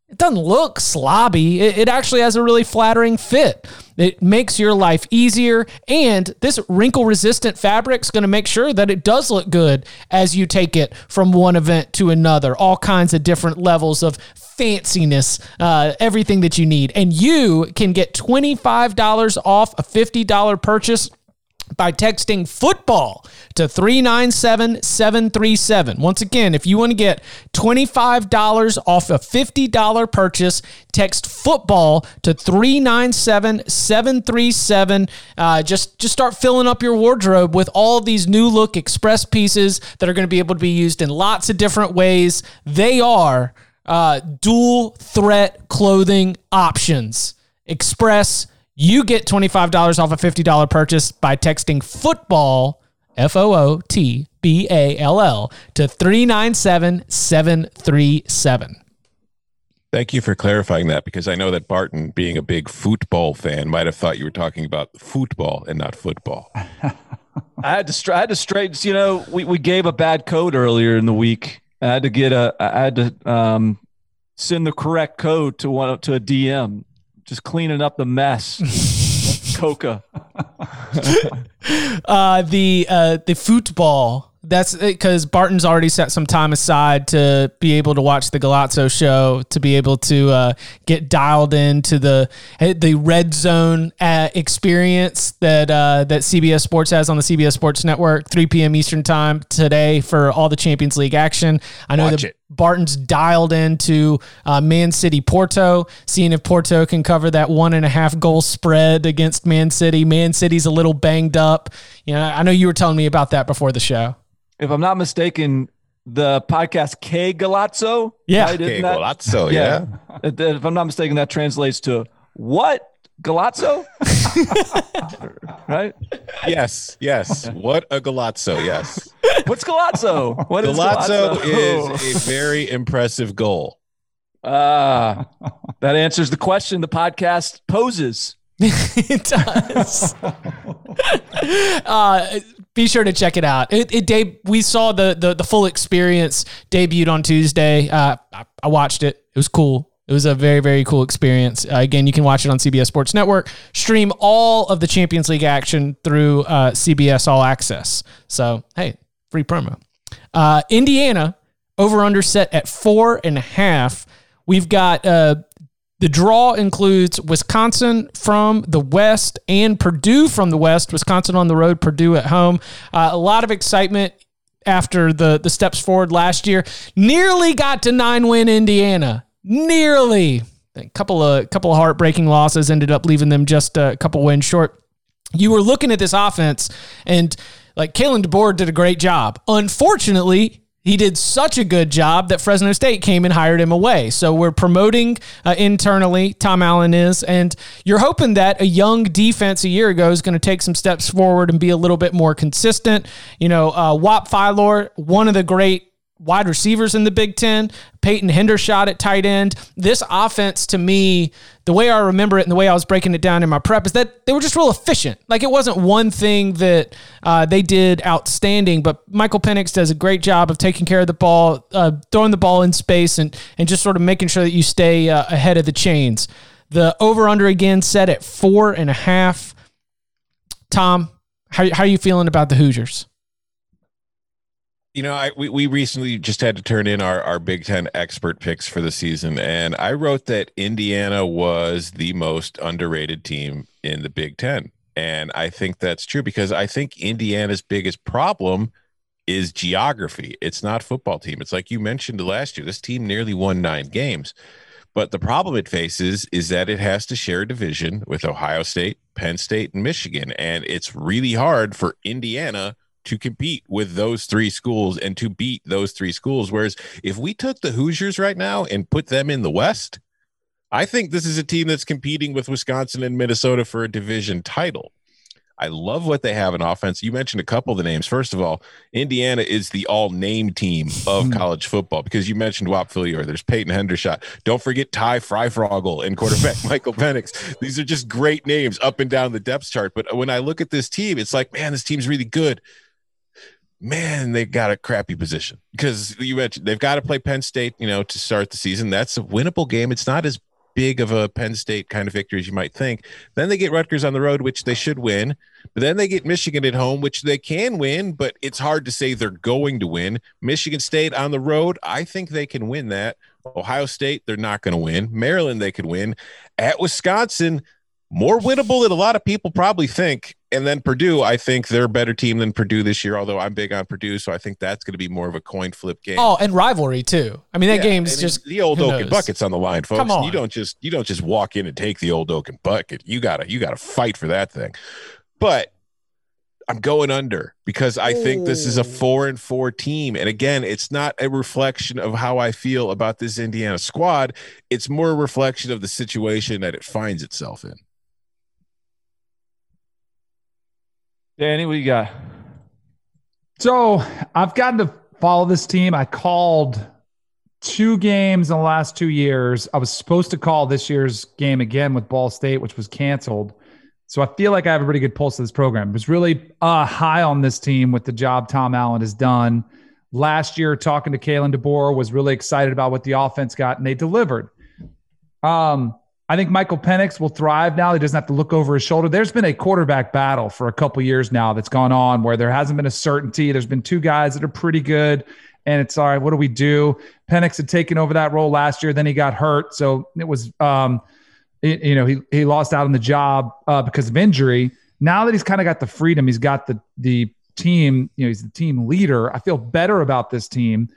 it doesn't look slobby. It, it actually has a really flattering fit. It makes your life easier, and this wrinkle resistant fabric is going to make sure that it does look good as you take it from one event to another. All kinds of different levels of fanciness, uh, everything that you need. And you can get $25 off a $50 purchase by texting football to 397737. Once again, if you want to get $25 off a $50 purchase, text football to 397737. Uh, just just start filling up your wardrobe with all these new look express pieces that are going to be able to be used in lots of different ways. They are uh, dual threat clothing options. Express you get $25 off a $50 purchase by texting football, F O O T B A L L, to 397737. Thank you for clarifying that because I know that Barton, being a big football fan, might have thought you were talking about football and not football. <laughs> I had to, stra- I had to straighten. You know, we, we gave a bad code earlier in the week. I had to get a. I had to um, send the correct code to one to a DM, just cleaning up the mess. <laughs> Coca. <laughs> Uh, the uh, the football that's because Barton's already set some time aside to be able to watch the Golazo show, to be able to uh, get dialed into the the red zone uh, experience that uh, that CBS Sports has on the CBS Sports Network, 3 p.m. Eastern time today for all the Champions League action. I know Watch that it. Barton's dialed into uh, Man City Porto, seeing if Porto can cover that one and a half goal spread against Man City. Man City's a little banged up. You know, I know you were telling me about that before the show. If I'm not mistaken, the podcast Qué Golazo. Yeah. right? Okay, Isn't that- well, that's so yeah. If if I'm not mistaken, that translates to what Golazo, <laughs> right? Yes, yes. What a Golazo, yes. What's Golazo? What is Golazo Golazo? is a very impressive goal. Ah, that answers the question the podcast poses. <laughs> it does. <laughs> uh, be sure to check it out. It, it deb- we saw the, the the full experience debuted on Tuesday. Uh, I, I watched it. It was cool. It was a very very cool experience. Uh, again, you can watch it on CBS Sports Network. Stream all of the Champions League action through uh, CBS All Access. So hey, free promo. Uh, Indiana over under set at four and a half. We've got uh, the draw includes Wisconsin from the West and Purdue from the West. Wisconsin on the road, Purdue at home. Uh, a lot of excitement after the the steps forward last year. Nearly got to nine win Indiana. Nearly. A couple of couple of heartbreaking losses ended up leaving them just a couple wins short. You were looking at this offense and like Kalen DeBoer did a great job. Unfortunately, he did such a good job that Fresno State came and hired him away. So we're promoting uh, internally, Tom Allen is, and you're hoping that a young defense a year ago is going to take some steps forward and be a little bit more consistent. You know, uh, Whop Philyor, one of the great wide receivers in the Big Ten. Peyton Hendershot at tight end. This offense, to me, the way I remember it and the way I was breaking it down in my prep is that they were just real efficient. Like it wasn't one thing that uh, they did outstanding, but Michael Penix does a great job of taking care of the ball, uh, throwing the ball in space, and and just sort of making sure that you stay uh, ahead of the chains. The over under again set at four and a half. Tom, how how are you feeling about the Hoosiers? You know, I we, we recently just had to turn in our, our Big Ten expert picks for the season, and I wrote that Indiana was the most underrated team in the Big Ten. And I think that's true because I think Indiana's biggest problem is geography. It's not football team. It's like you mentioned last year. This team nearly won nine games. But the problem it faces is that it has to share a division with Ohio State, Penn State, and Michigan. And it's really hard for Indiana to compete with those three schools and to beat those three schools. Whereas if we took the Hoosiers right now and put them in the West, I think this is a team that's competing with Wisconsin and Minnesota for a division title. I love what they have in offense. You mentioned a couple of the names. First of all, Indiana is the all name team of hmm. college football because you mentioned Whop Philyor. There's Peyton Hendershot. Don't forget Ty Fryfogle and quarterback <laughs> Michael Penix. These are just great names up and down the depth chart. But when I look at this team, it's like, man, this team's really good. Man, they've got a crappy position because you mentioned they've got to play Penn State, you know, to start the season. That's a winnable game. It's not as big of a Penn State kind of victory as you might think. Then they get Rutgers on the road, which they should win. But then they get Michigan at home, which they can win, but it's hard to say they're going to win. Michigan State on the road, I think they can win that. Ohio State, they're not going to win. Maryland, they could win. At Wisconsin, more winnable than a lot of people probably think. And then Purdue, I think they're a better team than Purdue this year, although I'm big on Purdue. So I think that's going to be more of a coin flip game. Oh, and rivalry too. I mean, that Yeah, game's I mean, just the old who oak and buckets on the line, folks. Come on. You don't just you don't just walk in and take the old oak and bucket. You gotta you gotta fight for that thing. But I'm going under because I think this is a four and four team. And again, it's not a reflection of how I feel about this Indiana squad. It's more a reflection of the situation that it finds itself in. Danny, what you got? So I've gotten to follow this team. I called two games in the last two years. I was supposed to call this year's game again with Ball State, which was canceled. So I feel like I have a pretty good pulse of this program. I was really uh, high on this team with the job Tom Allen has done. Last year, talking to Kalen DeBoer, was really excited about what the offense got, and they delivered. Um, I think Michael Penix will thrive now. He doesn't have to look over his shoulder. There's been a quarterback battle for a couple years now that's gone on where there hasn't been a certainty. There's been two guys that are pretty good, and it's all right. What do we do? Penix had taken over that role last year. Then he got hurt, so it was, um, it, you know, he he lost out on the job uh, because of injury. Now that he's kind of got the freedom, he's got the the team. You know, he's the team leader. I feel better about this team.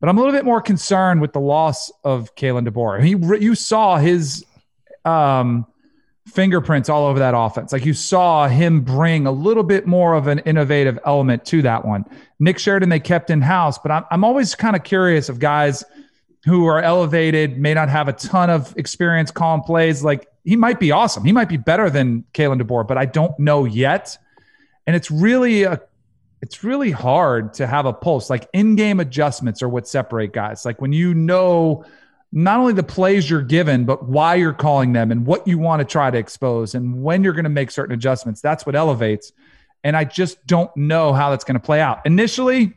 But I'm a little bit more concerned with the loss of Kalen DeBoer. He, you saw his um, fingerprints all over that offense. Like you saw him bring a little bit more of an innovative element to that one. Nick Sheridan, they kept in house, but I'm, I'm always kind of curious of guys who are elevated, may not have a ton of experience calling plays. Like he might be awesome. He might be better than Kalen DeBoer, but I don't know yet. And it's really a it's really hard to have a pulse. Like in-game adjustments are what separate guys. Like when you know not only the plays you're given, but why you're calling them and what you want to try to expose and when you're going to make certain adjustments. That's what elevates. And I just don't know how that's going to play out. Initially,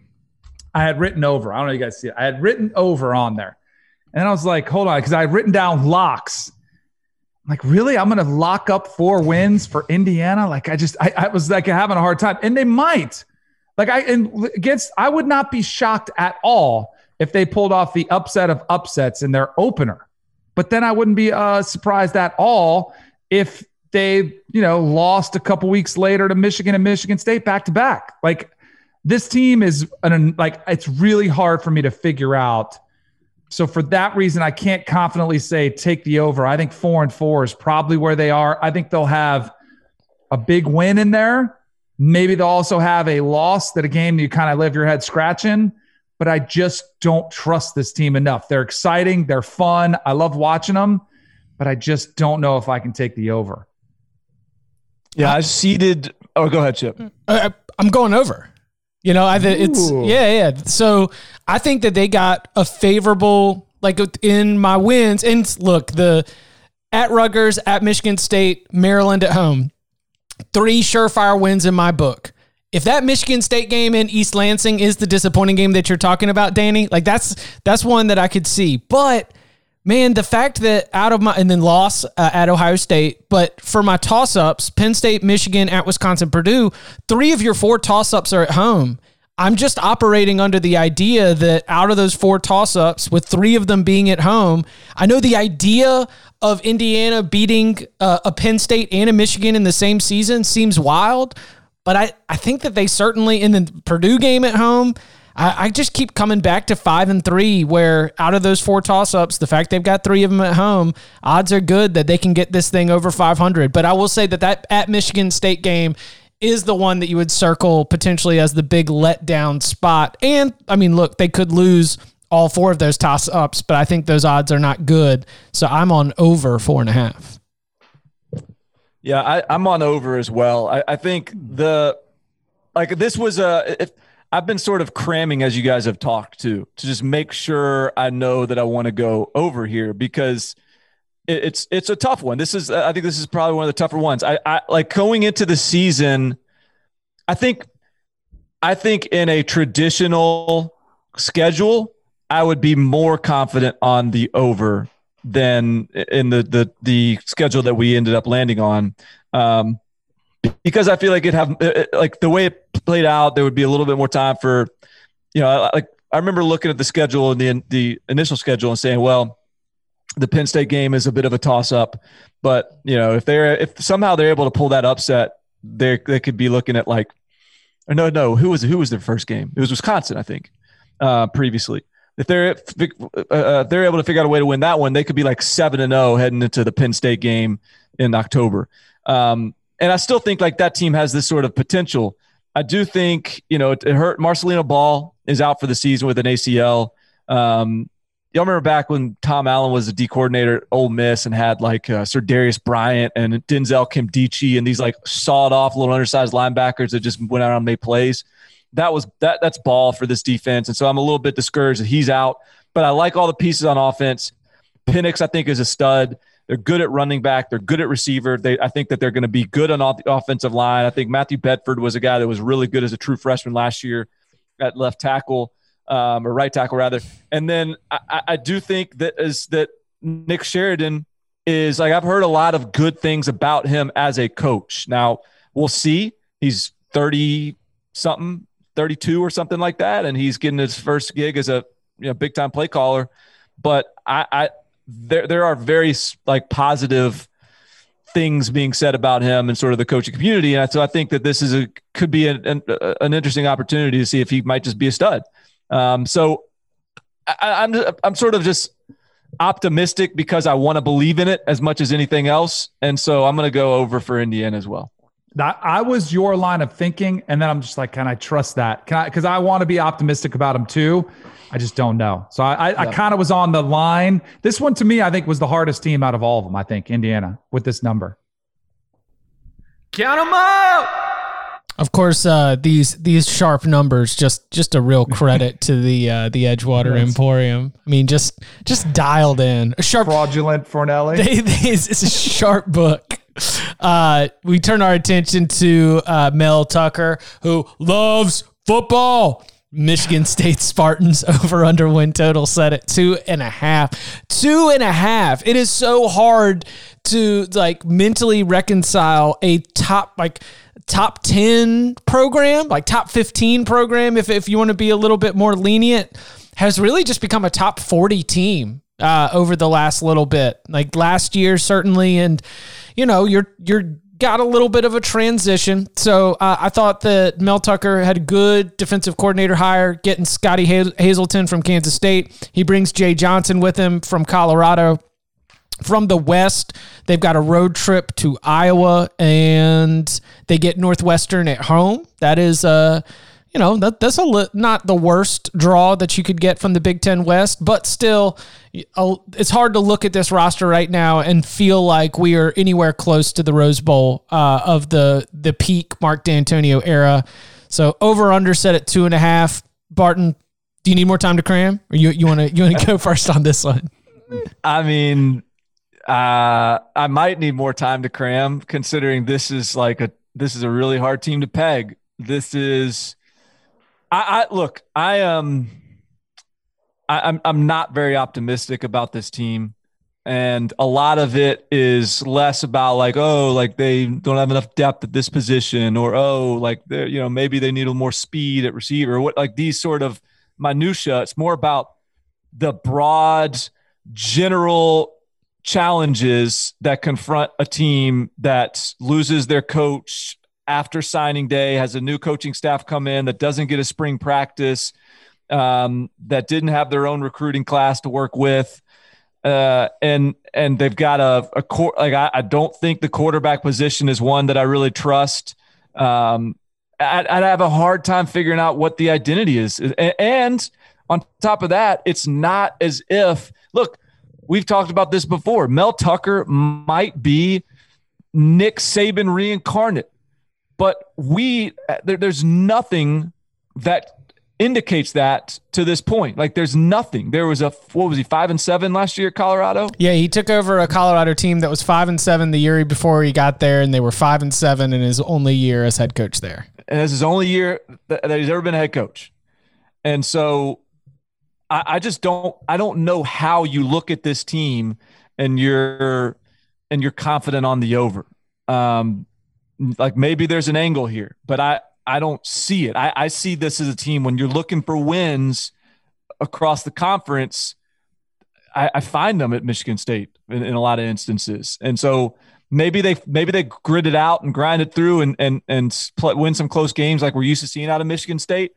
I had written over. I don't know if you guys see it. I had written over on there. And I was like, hold on, because I had written down locks. I'm like, really? I'm going to lock up four wins for Indiana? Like, I just, I, I was like having a hard time. And they might. Like, I, and against, I would not be shocked at all if they pulled off the upset of upsets in their opener. But then I wouldn't be uh, surprised at all if they, you know, lost a couple weeks later to Michigan and Michigan State back to back. Like this team is an, like it's really hard for me to figure out. So for that reason, I can't confidently say take the over. I think four and four is probably where they are. I think they'll have a big win in there. Maybe they'll also have a loss that a game you kind of live your head scratching but I just don't trust this team enough. They're exciting, they're fun. I love watching them, but I just don't know if I can take the over. Yeah, I seeded. Oh, go ahead, Chip. Uh, I'm going over. You know, I it's Ooh. yeah, yeah. So I think that they got a favorable like in my wins. And look, the at Rutgers, at Michigan State, Maryland at home, three surefire wins in my book if that Michigan State game in East Lansing is the disappointing game that you're talking about, Danny, like that's that's one that I could see. But man, the fact that out of my and then loss uh, at Ohio State, but for my toss ups, Penn State, Michigan, at Wisconsin, Purdue, three of your four toss ups are at home. I'm just operating under the idea that out of those four toss ups, with three of them being at home, I know the idea of Indiana beating uh, a Penn State and a Michigan in the same season seems wild, but I, I think that they certainly in the Purdue game at home, I, I just keep coming back to five and three, where out of those four toss ups, the fact they've got three of them at home, odds are good that they can get this thing over 500. But I will say that that at Michigan State game is the one that you would circle potentially as the big letdown spot. And I mean, look, they could lose all four of those toss ups, but I think those odds are not good. So I'm on over four and a half. Yeah, I, I'm on over as well. I, I think hmm. the like this was a. If, I've been sort of cramming as you guys have talked to to just make sure I know that I want to go over here because it, it's it's a tough one. This is I think this is probably one of the tougher ones. I, I like going into the season. I think I think in a traditional schedule, I would be more confident on the over than in the the the schedule that we ended up landing on. Um, because I feel like it have like the way it played out, there would be a little bit more time for, you know, like I remember looking at the schedule and the the initial schedule and saying, well, the Penn State game is a bit of a toss up, but you know, if they're if somehow they're able to pull that upset, they they could be looking at like, no, no, who was who was their first game? It was Wisconsin, I think, uh, previously if they're uh, uh, they're able to figure out a way to win that one, they could be like seven and zero oh heading into the Penn State game in October. Um, and I still think like that team has this sort of potential. I do think you know it, it hurt. Marcelino Ball is out for the season with an ACL. Um, y'all remember back when Tom Allen was the D coordinator at Ole Miss and had like uh, Serderius Bryant and Denzel Nkemdiche and these like sawed off little undersized linebackers that just went out and made plays that was that that's ball for this defense. And so I'm a little bit discouraged that he's out. But I like all the pieces on offense. Penix, I think, is a stud. They're good at running back. They're good at receiver. They, I think that they're going to be good on the offensive line. I think Matthew Bedford was a guy that was really good as a true freshman last year at left tackle um, or right tackle rather. And then I, I do think that is that Nick Sheridan is like I've heard a lot of good things about him as a coach. Now we'll see. He's 30 something, 32 or something like that, and he's getting his first gig as a you know big time play caller. But I, I there there are very like positive things being said about him and sort of the coaching community, and so I think that this is a could be an an, an interesting opportunity to see if he might just be a stud. Um, so I, I'm I'm sort of just optimistic because I want to believe in it as much as anything else, and so I'm going to go over for Indiana as well. That I was your line of thinking, and then I'm just like, can I trust that? Can I? Because I want to be optimistic about him too. I just don't know. So I, I, I kind of was on the line. This one to me, I think, was the hardest team out of all of them. I think Indiana with this number. Count them up. Of course, uh, these these sharp numbers just just a real credit to the uh, the Edgewater Emporium. I mean, just just dialed in a sharp. Fraudulent Fornelli. <laughs> They, they, it's a sharp book. Uh, we turn our attention to uh, Mel Tucker, who loves football. Michigan State Spartans <laughs> over under win total set at two and a half. Two and a half. It is so hard to like mentally reconcile a top like top 10 program, like top 15 program, if, if you want to be a little bit more lenient, has really just become a top 40 team uh, over the last little bit. Like last year, certainly, and you know, you're you're got a little bit of a transition. So uh, I thought that Mel Tucker had a good defensive coordinator hire, getting Scottie Hazelton from Kansas State. He brings Jay Johnson with him from Colorado. From the West, they've got a road trip to Iowa, and they get Northwestern at home. That is uh, you know that that's a li- not the worst draw that you could get from the Big Ten West, but still, it's hard to look at this roster right now and feel like we are anywhere close to the Rose Bowl uh, of the the peak Mark Dantonio era. So over under set at two and a half. Barton, do you need more time to cram, or you you want to you want to go <laughs> first on this one? I mean, uh, I might need more time to cram, considering this is like a this is a really hard team to peg. This is I, I look, I am. Um, I'm I'm not very optimistic about this team, and a lot of it is less about like oh like they don't have enough depth at this position or oh like they're you know maybe they need a more speed at receiver or what like these sort of minutia. It's more about the broad general challenges that confront a team that loses their coach after signing day, has a new coaching staff come in that doesn't get a spring practice, um, that didn't have their own recruiting class to work with. Uh, and and they've got a, a core like I, I, don't think the quarterback position is one that I really trust. Um, I, I have a hard time figuring out what the identity is, and on top of that, it's not as if look, we've talked about this before. Mel Tucker might be Nick Saban reincarnate but we there, there's nothing that indicates that to this point. Like there's nothing. There was a what was he five and seven last year at Colorado? Yeah, he took over a Colorado team that was five and seven the year before he got there, and they were five and seven in his only year as head coach there. And this is his only year that, that he's ever been a head coach. And so I, I just don't I don't know how you look at this team and you're and you're confident on the over. Um, like maybe there's an angle here, but I I don't see it. I, I see this as a team when you're looking for wins across the conference. I, I find them at Michigan State in, in, a lot of instances, and so maybe they maybe they grit it out and grind it through and and and play, win some close games like we're used to seeing out of Michigan State.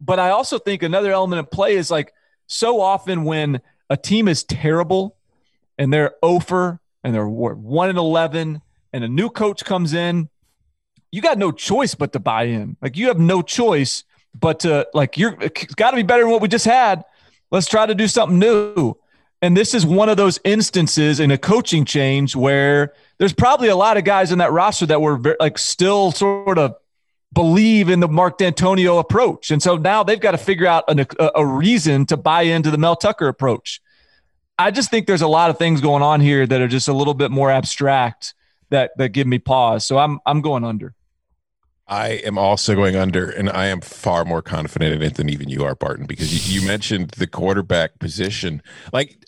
But I also think another element of play is like so often when a team is terrible and they're over and they're one and eleven and a new coach comes in you got no choice but to buy in. Like you have no choice but to like you're got to be better than what we just had. Let's try to do something new. And this is one of those instances in a coaching change where there's probably a lot of guys in that roster that were very, like still sort of believe in the Mark Dantonio approach. And so now they've got to figure out an, a, a reason to buy into the Mel Tucker approach. I just think there's a lot of things going on here that are just a little bit more abstract that that give me pause. So I'm I'm going under. I am also going under, and I am far more confident in it than even you are, Barton, because you, you mentioned the quarterback position. Like,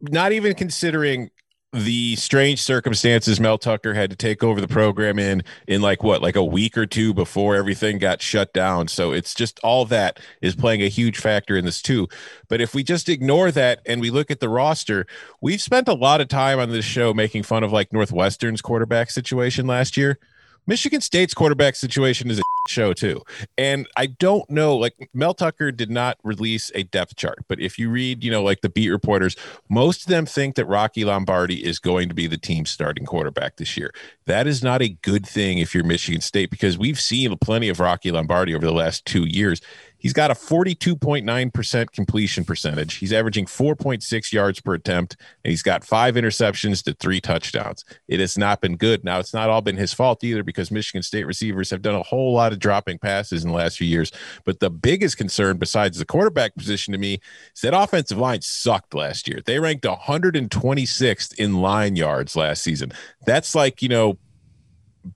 not even considering the strange circumstances Mel Tucker had to take over the program in in like what like a week or two before everything got shut down. So it's just all that is playing a huge factor in this too. But if we just ignore that and we look at the roster we've spent a lot of time on this show making fun of like Northwestern's quarterback situation last year Michigan State's quarterback situation is a <laughs> show too. And I don't know, like Mel Tucker did not release a depth chart, but if you read, you know, like the beat reporters, most of them think that Rocky Lombardi is going to be the team's starting quarterback this year. That is not a good thing if you're Michigan State because we've seen plenty of Rocky Lombardi over the last two years. He's got a 42.9% completion percentage. He's averaging 4.6 yards per attempt, and he's got five interceptions to three touchdowns. It has not been good. Now, it's not all been his fault either because Michigan State receivers have done a whole lot of dropping passes in the last few years. But the biggest concern, besides the quarterback position to me, is that offensive line sucked last year. They ranked 126th in line yards last season. That's like, you know,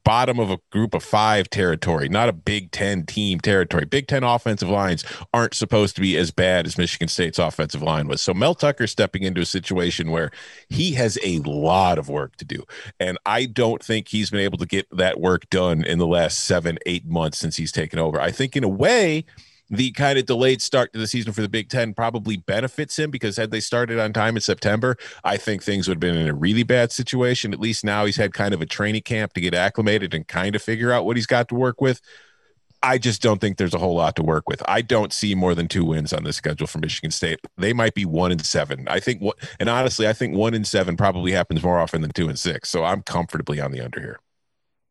bottom of a group of five territory, not a Big Ten team territory. Big Ten offensive lines aren't supposed to be as bad as Michigan State's offensive line was. So Mel Tucker stepping into a situation where he has a lot of work to do. And I don't think he's been able to get that work done in the last seven, eight months since he's taken over. I think in a way, the kind of delayed start to the season for the Big Ten probably benefits him because had they started on time in September, I think things would have been in a really bad situation. At least now he's had kind of a training camp to get acclimated and kind of figure out what he's got to work with. I just don't think there's a whole lot to work with. I don't see more than two wins on the schedule for Michigan State. They might be one and seven. I think what, and honestly, I think one and seven probably happens more often than two and six. So I'm comfortably on the under here.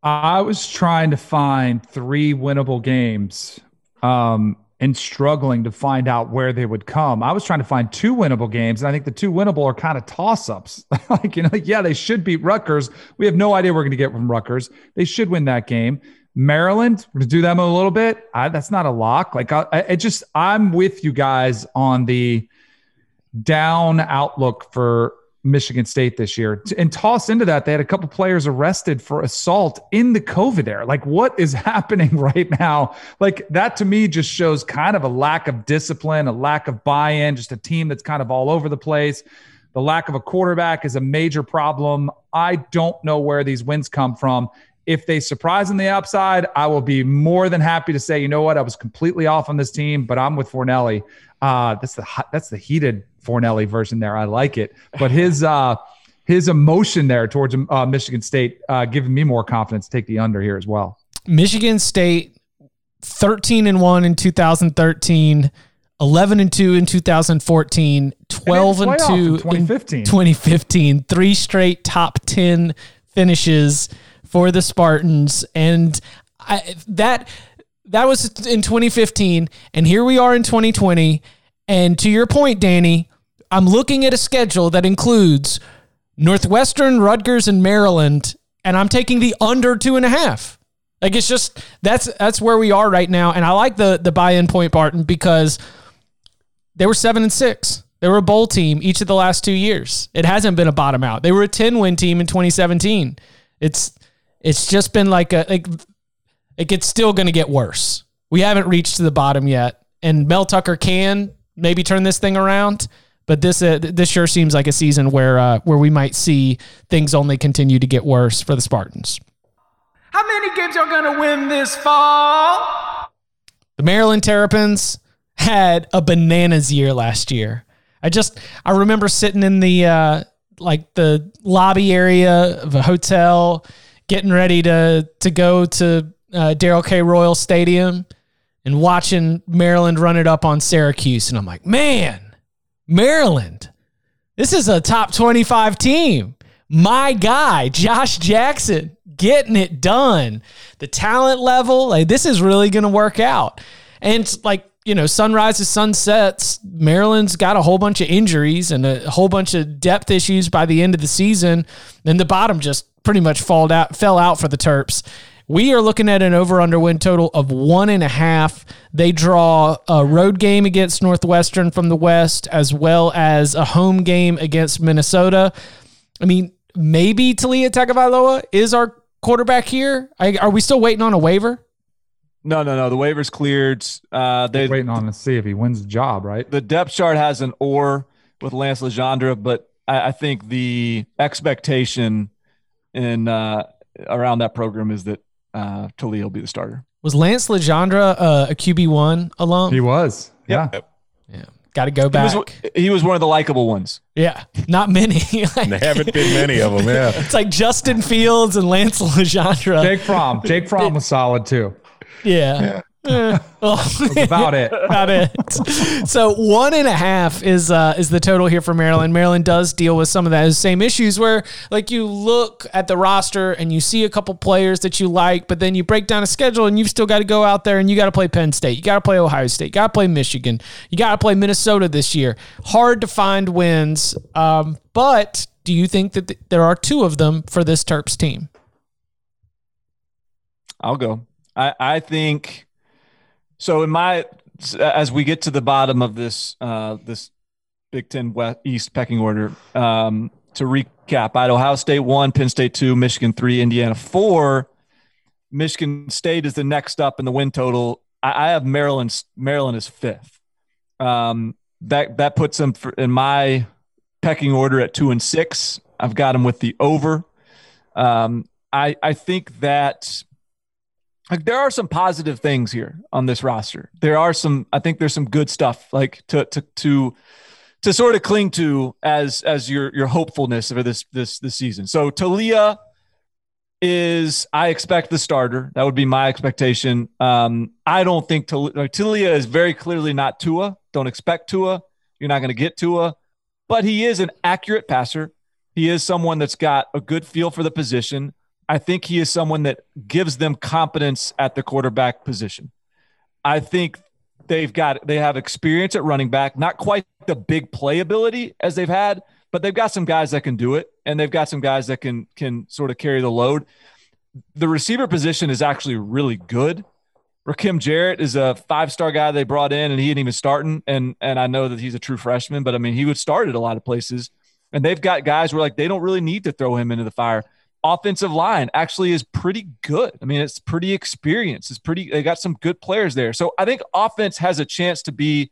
I was trying to find three winnable games. Um, and struggling to find out where they would come. I was trying to find two winnable games, and I think the two winnable are kind of toss ups. <laughs> like, you know, yeah, they should beat Rutgers. We have no idea we're going to get from Rutgers. They should win that game. Maryland, we're going to do them a little bit. I, that's not a lock. Like, I, I just, I'm with you guys on the down outlook for Michigan State this year. And toss into that, they had a couple players arrested for assault in the COVID era. Like, what is <laughs> happening right now? Like, that to me just shows kind of a lack of discipline, a lack of buy in, just a team that's kind of all over the place. The lack of a quarterback is a major problem. I don't know where these wins come from. If they surprise on the upside, I will be more than happy to say, you know what, I was completely off on this team, but I'm with Fornelli. Uh, that's the that's the heated Fornelli version there. I like it, but his uh, his emotion there towards uh, Michigan State uh, giving me more confidence to take the under here as well. Michigan State, thirteen and one in 2013. 11 and 2 in 2014, 12 and, and 2 in 2015. 2015. Three straight top 10 finishes for the Spartans and I, that that was in 2015 and here we are in 2020 and to your point danny i'm looking at a schedule that includes northwestern rutgers and maryland and i'm taking the under two and a half like it's just that's that's where we are right now and i like the the buy-in point barton because they were seven and six they were a bowl team each of the last two years it hasn't been a bottom out they were a 10 win team in 2017 it's it's just been like a like it it's still going to get worse. We haven't reached to the bottom yet, and Mel Tucker can maybe turn this thing around. But this uh, this sure seems like a season where uh, where we might see things only continue to get worse for the Spartans. How many games are going to win this fall? The Maryland Terrapins had a bananas year last year. I just I remember sitting in the uh, like the lobby area of a hotel, getting ready to to go to uh, Darrell K. Royal Stadium and watching Maryland run it up on Syracuse. And I'm like, man, Maryland, this is a top 25 team. My guy, Josh Jackson, getting it done. The talent level, like this is really going to work out. And like, you know, sunrises, sunsets. Maryland's got a whole bunch of injuries and a whole bunch of depth issues by the end of the season. And the bottom just pretty much fall out, fell out for the Terps. We are looking at an over under win total of one and a half. They draw a road game against Northwestern from the West, as well as a home game against Minnesota. I mean, maybe Taulia Tagovailoa is our quarterback here. Are we still waiting on a waiver? No, no, no. The waiver's cleared. Uh, they waiting on to see if he wins the job, right? The depth chart has an or with Lance Legendre, but I, I think the expectation in uh, around that program is that uh, Taulia will be the starter. Was Lance Legendre uh, a QB one alum? He was. Yeah. yeah, got to go He back. was, he was one of the likable ones. yeah, not many. <laughs> There haven't been many of them. Yeah. <laughs> it's like Justin Fields and Lance Legendre. Jake Fromm. Jake Fromm was solid too. yeah. Eh, <laughs> oh. About it. <laughs> about it. So one and a half is uh, is the total here for Maryland. Maryland does deal with some of those same issues where like you look at the roster and you see a couple players that you like, but then you break down a schedule and you've still got to go out there and you got to play Penn State, you got to play Ohio State, you got to play Michigan, you got to play Minnesota this year. Hard to find wins, um, but do you think that th- there are two of them for this Terps team? I'll go. I, I think so. In my as we get to the bottom of this uh, this Big Ten West East pecking order, um, to recap, I had Ohio State one, Penn State two, Michigan three, Indiana four. Michigan State is the next up in the win total. I, I have Maryland. Maryland is fifth. Um, that that puts them for, in my pecking order at two and six. I've got them with the over. Um, I I think that like there are some positive things here on this roster. There are some. I think there's some good stuff like to to to to sort of cling to as as your your hopefulness for this this this season. So Taulia is I expect the starter. That would be my expectation. Um, I don't think Tal- like, Taulia is very clearly not Tua. Don't expect Tua. You're not going to get Tua, but he is an accurate passer. He is someone that's got a good feel for the position. I think he is someone that gives them competence at the quarterback position. I think they've got they have experience at running back, not quite the big playability as they've had, but they've got some guys that can do it, and they've got some guys that can can sort of carry the load. The receiver position is actually really good. Rakim Jarrett is a five star guy they brought in, and he ain't even starting. And and I know that he's a true freshman, but I mean he would start at a lot of places. And they've got guys where like they don't really need to throw him into the fire. Offensive line actually is pretty good. I mean, it's pretty experienced. It's pretty. They got some good players there. So I think offense has a chance to be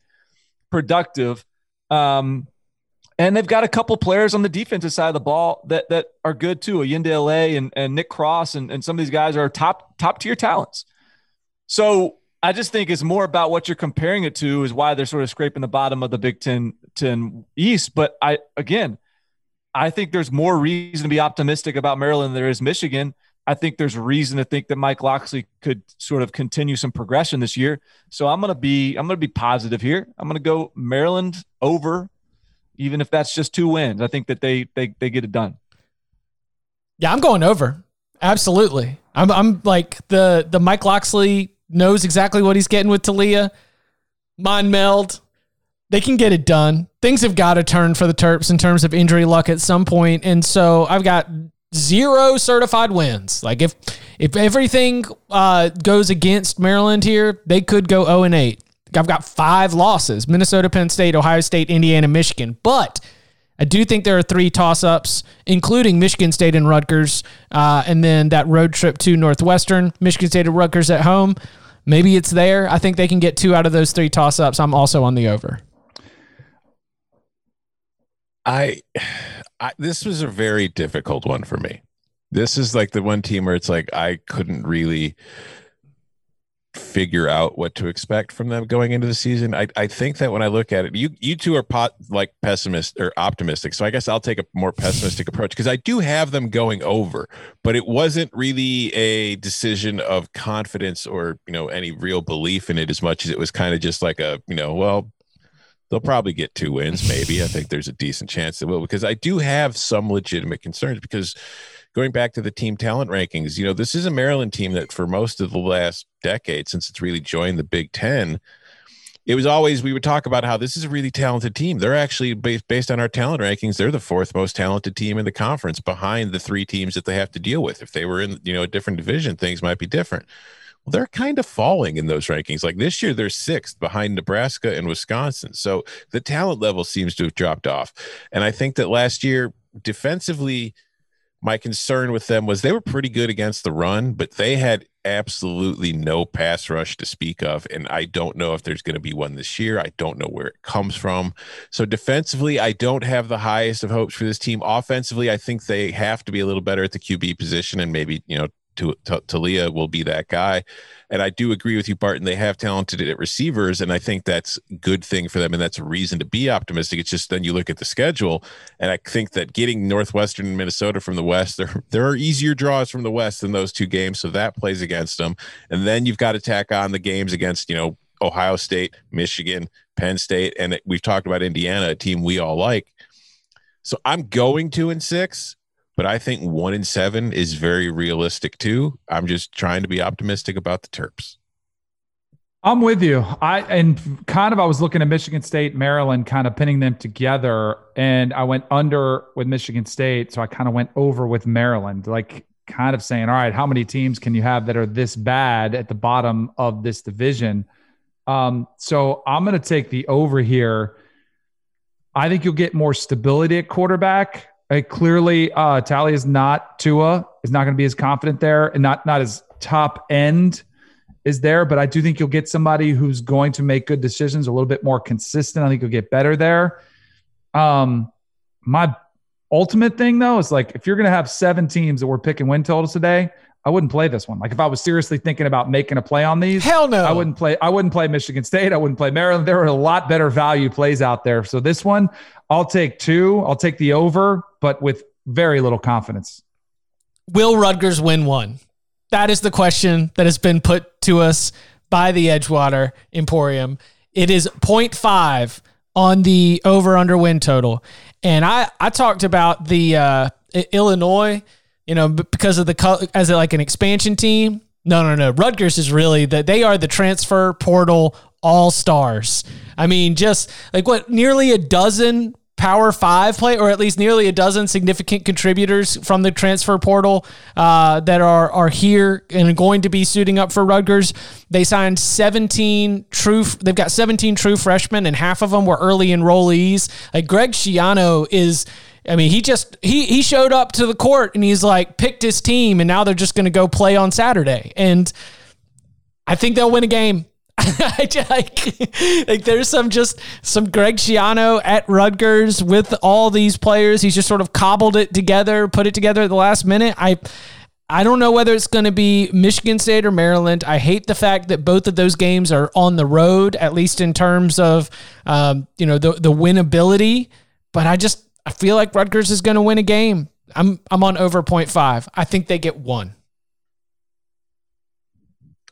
productive. Um, and they've got a couple players on the defensive side of the ball that that are good too. Allende LA and, and Nick Cross and, and some of these guys are top top tier talents. So I just think it's more about what you're comparing it to is why they're sort of scraping the bottom of the Big Ten, 10 East. But I again, I think there's more reason to be optimistic about Maryland than there is Michigan. I think there's reason to think that Mike Locksley could sort of continue some progression this year. So I'm gonna be I'm gonna be positive here. I'm gonna go Maryland over, even if that's just two wins. I think that they they they get it done. Yeah, I'm going over. Absolutely. I'm I'm like the the Mike Locksley knows exactly what he's getting with Taulia. Mind meld. They can get it done. Things have got to turn for the Terps in terms of injury luck at some point. And so I've got zero certified wins. Like if if everything uh, goes against Maryland here, they could go 0 and 8. I've got five losses: Minnesota, Penn State, Ohio State, Indiana, Michigan. But I do think there are three toss ups, including Michigan State and Rutgers, uh, and then that road trip to Northwestern, Michigan State and Rutgers at home. Maybe it's there. I think they can get two out of those three toss ups. I'm also on the over. I, I this was a very difficult one for me. This is like the one team where it's like I couldn't really figure out what to expect from them going into the season. I, I think that when I look at it, you you two are pot, like pessimist or optimistic. So I guess I'll take a more pessimistic approach because I do have them going over, but it wasn't really a decision of confidence or you know any real belief in it as much as it was kind of just like a you know well they'll probably get two wins maybe. I think there's a decent chance they will because I do have some legitimate concerns because going back to the team talent rankings, you know, this is a Maryland team that for most of the last decade, since it's really joined the Big Ten, it was always we would talk about how this is a really talented team. They're actually based based on our talent rankings, they're the fourth most talented team in the conference behind the three teams that they have to deal with. If they were in, you know, a different division, things might be different. Well, they're kind of falling in those rankings. Like this year, they're sixth behind Nebraska and Wisconsin. So the talent level seems to have dropped off. And I think that last year, defensively, my concern with them was they were pretty good against the run, but they had absolutely no pass rush to speak of, and I don't know if there's going to be one this year. I don't know where it comes from. So defensively, I don't have the highest of hopes for this team. Offensively, I think they have to be a little better at the QB position, and maybe you know to, to Taulia will be that guy. And I do agree with you, Barton. They have talented at receivers, and I think that's good thing for them, and that's a reason to be optimistic. It's just then you look at the schedule, and I think that getting Northwestern and Minnesota from the West, there there are easier draws from the West than those two games, so that plays against them. And then you've got to tack on the games against you know Ohio State, Michigan, Penn State, and we've talked about Indiana, a team we all like. So I'm going two and six but I think one in seven is very realistic too. I'm just trying to be optimistic about the Terps. I'm with you. I and kind of I was looking at Michigan State, Maryland, kind of pinning them together, and I went under with Michigan State, so I kind of went over with Maryland, like kind of saying, all right, how many teams can you have that are this bad at the bottom of this division? Um, so I'm going to take the over here. I think you'll get more stability at quarterback. Right, clearly, uh, Tally is not Tua is not going to be as confident there, and not not as top end is there. But I do think you'll get somebody who's going to make good decisions, a little bit more consistent. I think you'll get better there. Um, my ultimate thing though is like if you're going to have seven teams that we're picking win totals today, I wouldn't play this one. Like if I was seriously thinking about making a play on these, hell no, I wouldn't play. I wouldn't play Michigan State. I wouldn't play Maryland. There are a lot better value plays out there. So this one, I'll take two. I'll take the over, but with very little confidence. Will Rutgers win one? That is the question that has been put to us by the Edgewater Emporium. It is 0.5 on the over under win total. And I, I talked about the uh, Illinois you know, because of the as like an expansion team. No, no, no. Rutgers is really that they are the transfer portal all stars. I mean, just like what nearly a dozen Power Five play, or at least nearly a dozen significant contributors from the transfer portal uh, that are are here and going to be suiting up for Rutgers. They signed 17 true. They've got 17 true freshmen, and half of them were early enrollees. Like Greg Schiano is I mean, he just he he showed up to the court and he's like picked his team, and now they're just going to go play on Saturday, and I think they'll win a game. <laughs> like, like there's some just some Greg Schiano at Rutgers with all these players. He's just sort of cobbled it together, put it together at the last minute. I I don't know whether it's going to be Michigan State or Maryland. I hate the fact that both of those games are on the road, at least in terms of um, you know the the winnability. But I just I feel like Rutgers is going to win a game. I'm I'm on over 0.5. I think they get one.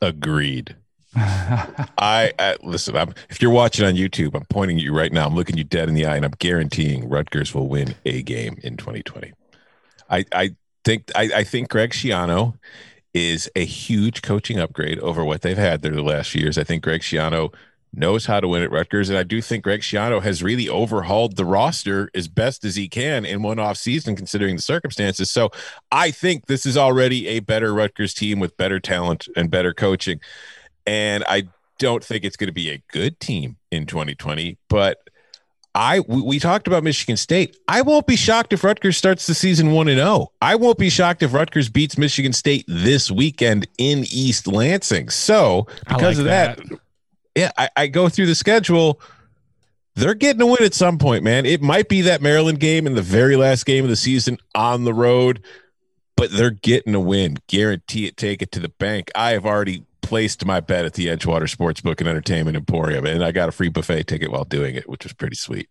Agreed. I, I, listen. I'm, if you're watching on YouTube, I'm pointing at you right now. I'm looking you dead in the eye, and I'm guaranteeing Rutgers will win a game in 2020. I, I think I, I think Greg Schiano is a huge coaching upgrade over what they've had there the last few years. I think Greg Schiano knows how to win at Rutgers. And I do think Greg Schiano has really overhauled the roster as best as he can in one off season, considering the circumstances. So I think this is already a better Rutgers team with better talent and better coaching. And I don't think it's going to be a good team in 2020, but I we, we, talked about Michigan State. I won't be shocked if Rutgers starts the season 1 and 0. I won't be shocked if Rutgers beats Michigan State this weekend in East Lansing. So, because like of that, that yeah, I, I go through the schedule. They're getting a win at some point, man. It might be that Maryland game in the very last game of the season on the road, but they're getting a win. Guarantee it, take it to the bank. I have already placed my bet at the Edgewater Sportsbook and Entertainment Emporium, and I got a free buffet ticket while doing it, which was pretty sweet.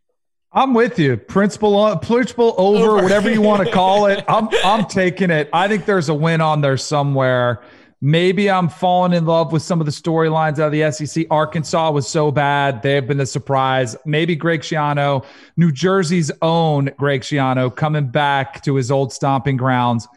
I'm with you. Principle, uh, principle over, over. whatever you want to call it. <laughs> I'm, I'm taking it. I think there's a win on there somewhere. Maybe I'm falling in love with some of the storylines out of the SEC. Arkansas was so bad. They have been the surprise. Maybe Greg Schiano, New Jersey's own Greg Schiano, coming back to his old stomping grounds.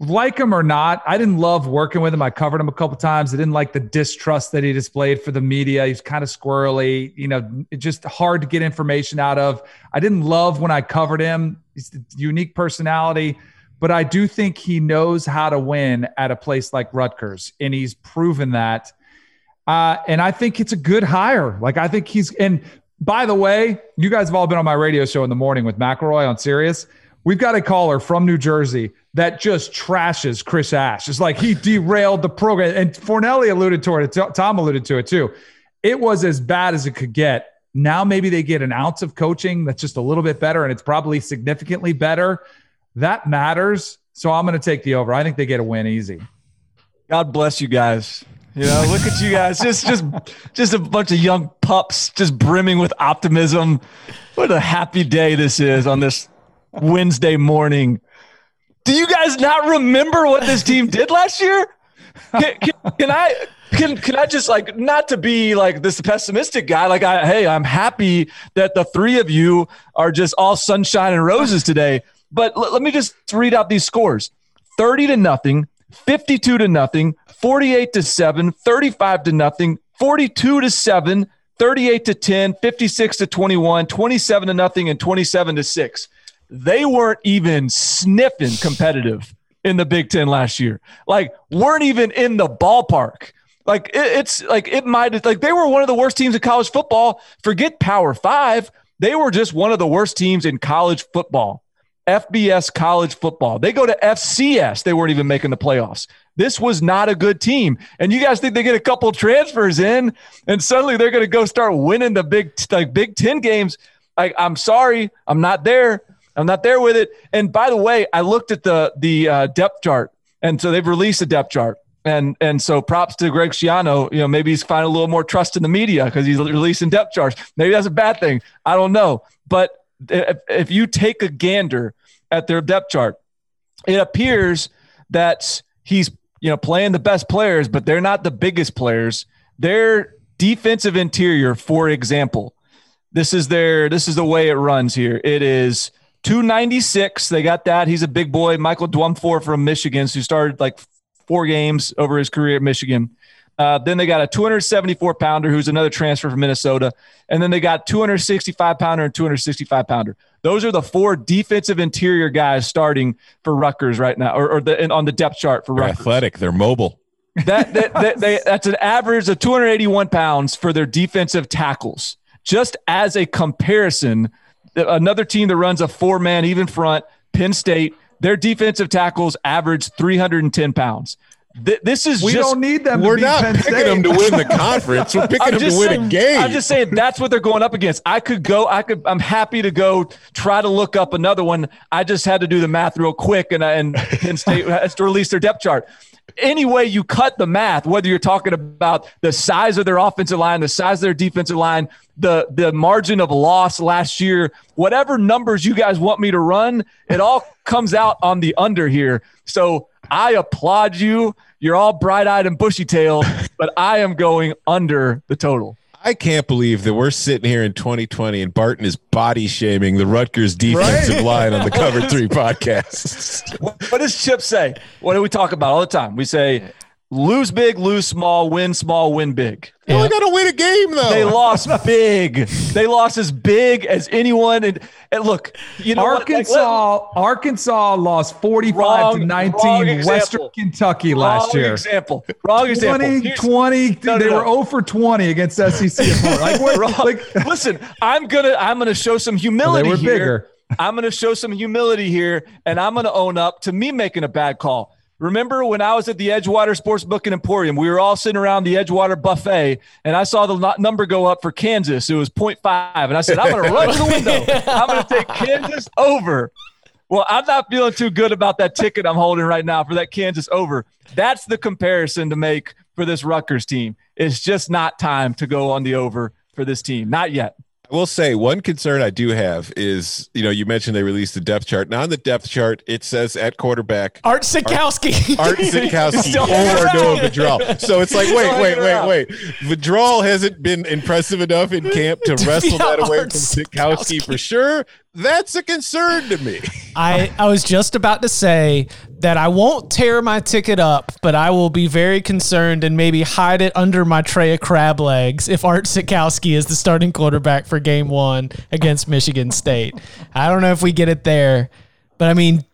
Like him or not, I didn't love working with him. I covered him a couple times. I didn't like the distrust that he displayed for the media. He's kind of squirrely, you know, just hard to get information out of. I didn't love when I covered him. He's a unique personality but I do think he knows how to win at a place like Rutgers, and he's proven that. Uh, and I think it's a good hire. Like I think he's. And by the way, you guys have all been on my radio show in the morning with McElroy on Sirius. We've got a caller from New Jersey that just trashes Chris Ash. It's like he derailed the program. And Fornelli alluded to it. Tom alluded to it too. It was as bad as it could get. Now maybe they get an ounce of coaching that's just a little bit better, and it's probably significantly better. That matters. So I'm going to take the over. I think they get a win easy. God bless you guys. You know, look at you guys. Just just just a bunch of young pups just brimming with optimism. What a happy day this is on this Wednesday morning. Do you guys not remember what this team did last year? Can, can, can I can can I just like not to be like this pessimistic guy? Like I hey, I'm happy that the three of you are just all sunshine and roses today. But l- let me just read out these scores: thirty to nothing, 52 to nothing, 48 to 7, 35 to nothing, 42 to 7, 38 to 10, 56 to 21, 27 to nothing, and 27 to 6. They weren't even sniffing competitive in the Big Ten last year. Like, weren't even in the ballpark. Like, it, it's like it might, like, they were one of the worst teams in college football. Forget Power Five. They were just one of the worst teams in college football. FBS college football. They go to FCS. They weren't even making the playoffs. This was not a good team. And you guys think they get a couple transfers in and suddenly they're going to go start winning the big like Big 10 games. Like I'm sorry, I'm not there. I'm not there with it. And by the way, I looked at the the uh, depth chart and so they've released a depth chart. And and so props to Greg Schiano. You know, maybe he's finding a little more trust in the media because he's releasing depth charts. Maybe that's a bad thing. I don't know. But if, if you take a gander at their depth chart, it appears that he's you know playing the best players, but they're not the biggest players. Their defensive interior, for example, this is their this is the way it runs here. It is 296. They got that. He's a big boy. Michael Dwumfour from Michigan, who started like four games over his career at Michigan. Uh, then they got a 274 pounder who's another transfer from Minnesota. And then they got 265 pounder and 265 pounder. Those are the four defensive interior guys starting for Rutgers right now, or, or the, on the depth chart for They're Rutgers. athletic. They're mobile. <laughs> That, that, that they, that's an average of 281 pounds for their defensive tackles. Just as a comparison, another team that runs a four man even front, Penn State, their defensive tackles average 310 pounds. Th- this is We just, don't need them. We're to not Penn picking State. them to win the conference. We're <laughs> picking them to just win saying, a game. I'm just saying that's what they're going up against. I could go, I could, I'm happy to go try to look up another one. I just had to do the math real quick and, and Penn State <laughs> has to release their depth chart. Any way you cut the math, whether you're talking about the size of their offensive line, the size of their defensive line, the the margin of loss last year, whatever numbers you guys want me to run, it all <laughs> comes out on the under here. So I applaud you. You're all bright eyed and bushy tailed, <laughs> but I am going under the total. I can't believe that we're sitting here in 2020 and Barton is body shaming the Rutgers defensive line on the Cover <laughs> Three podcast. What, what does Chip say? What do we talk about all the time? We say lose big, lose small, win small, win big. You only got to win a game though. They lost <laughs> big. They lost as big as anyone. And, and look, you know what? Like, Arkansas, Arkansas lost 45 Wrong- to 19 Western. Kentucky last wrong year. example. Wrong example. 20, Here's- 20 No, no, they no. were 0 for 20 against SEC. opponent. like, what, <laughs> Wrong. like Listen, I'm gonna I'm gonna show some humility were here. bigger. I'm gonna show some humility here, and I'm gonna own up to me making a bad call. Remember when I was at the Edgewater Sports Book and Emporium, we were all sitting around the Edgewater buffet, and I saw the number go up for Kansas. It was 0.5, and I said, I'm gonna run to the window. <laughs> I'm gonna take Kansas over. Well, I'm not feeling too good about that ticket I'm holding right now for that Kansas over. That's the comparison to make for this Rutgers team. It's just not time to go on the over for this team. Not yet. I will say one concern I do have is, you know, you mentioned they released the depth chart. Now on the depth chart, it says at quarterback Art Sitkowski. Art <laughs> Sitkowski Still or Noah. Vedral. So it's like, <laughs> wait, wait, wait, wait. Vedral hasn't been impressive enough in camp to <laughs> wrestle Yeah, that away Art from Sitkowski for sure. That's a concern to me. I, I was just about to say that I won't tear my ticket up, but I will be very concerned and maybe hide it under my tray of crab legs if Art Sitkowski is the starting quarterback for game one against Michigan State. I don't know if we get it there, but I mean,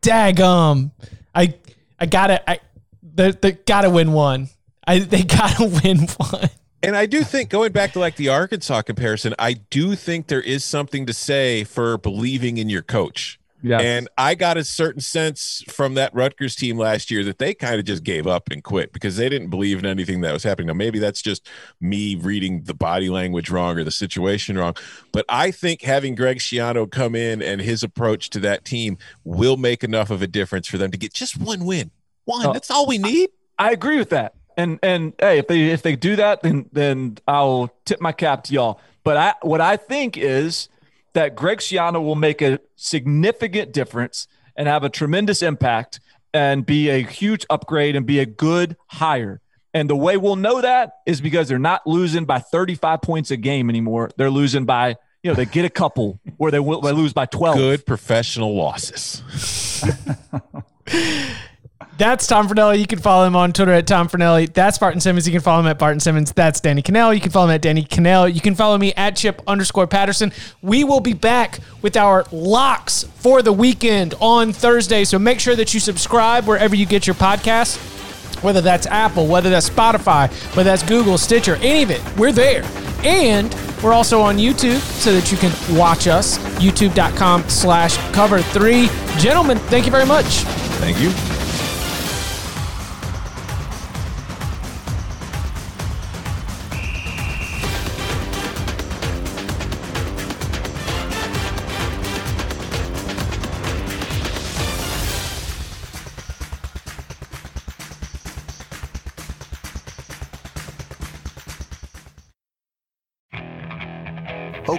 daggum. I I gotta I they, they gotta win one. I they <laughs> gotta win one. And I do think going back to like the Arkansas comparison, I do think there is something to say for believing in your coach. Yes. And I got a certain sense from that Rutgers team last year that they kind of just gave up and quit because they didn't believe in anything that was happening. Now, maybe that's just me reading the body language wrong or the situation wrong. But I think having Greg Schiano come in and his approach to that team will make enough of a difference for them to get just one win. One. Oh, that's all we need. I agree with that. And and hey, if they if they do that, then then I'll tip my cap to y'all. But I what I think is that Greg Schiano will make a significant difference and have a tremendous impact and be a huge upgrade and be a good hire. And the way we'll know that is because they're not losing by 35 points a game anymore. They're losing by, you know, they get a couple where they will they lose by 12. Good professional losses. <laughs> That's Tom Fornelli. You can follow him on Twitter at Tom Fornelli. That's Barton Simmons. You can follow him at Barton Simmons. That's Danny Kanell. You can follow him at Danny Kanell. You can follow me at Chip underscore Patterson. We will be back with our locks for the weekend on Thursday. So make sure that you subscribe wherever you get your podcasts, whether that's Apple, whether that's Spotify, whether that's Google, Stitcher, any of it. We're there. And we're also on YouTube so that you can watch us. YouTube.com slash cover three. Gentlemen, thank you very much. Thank you.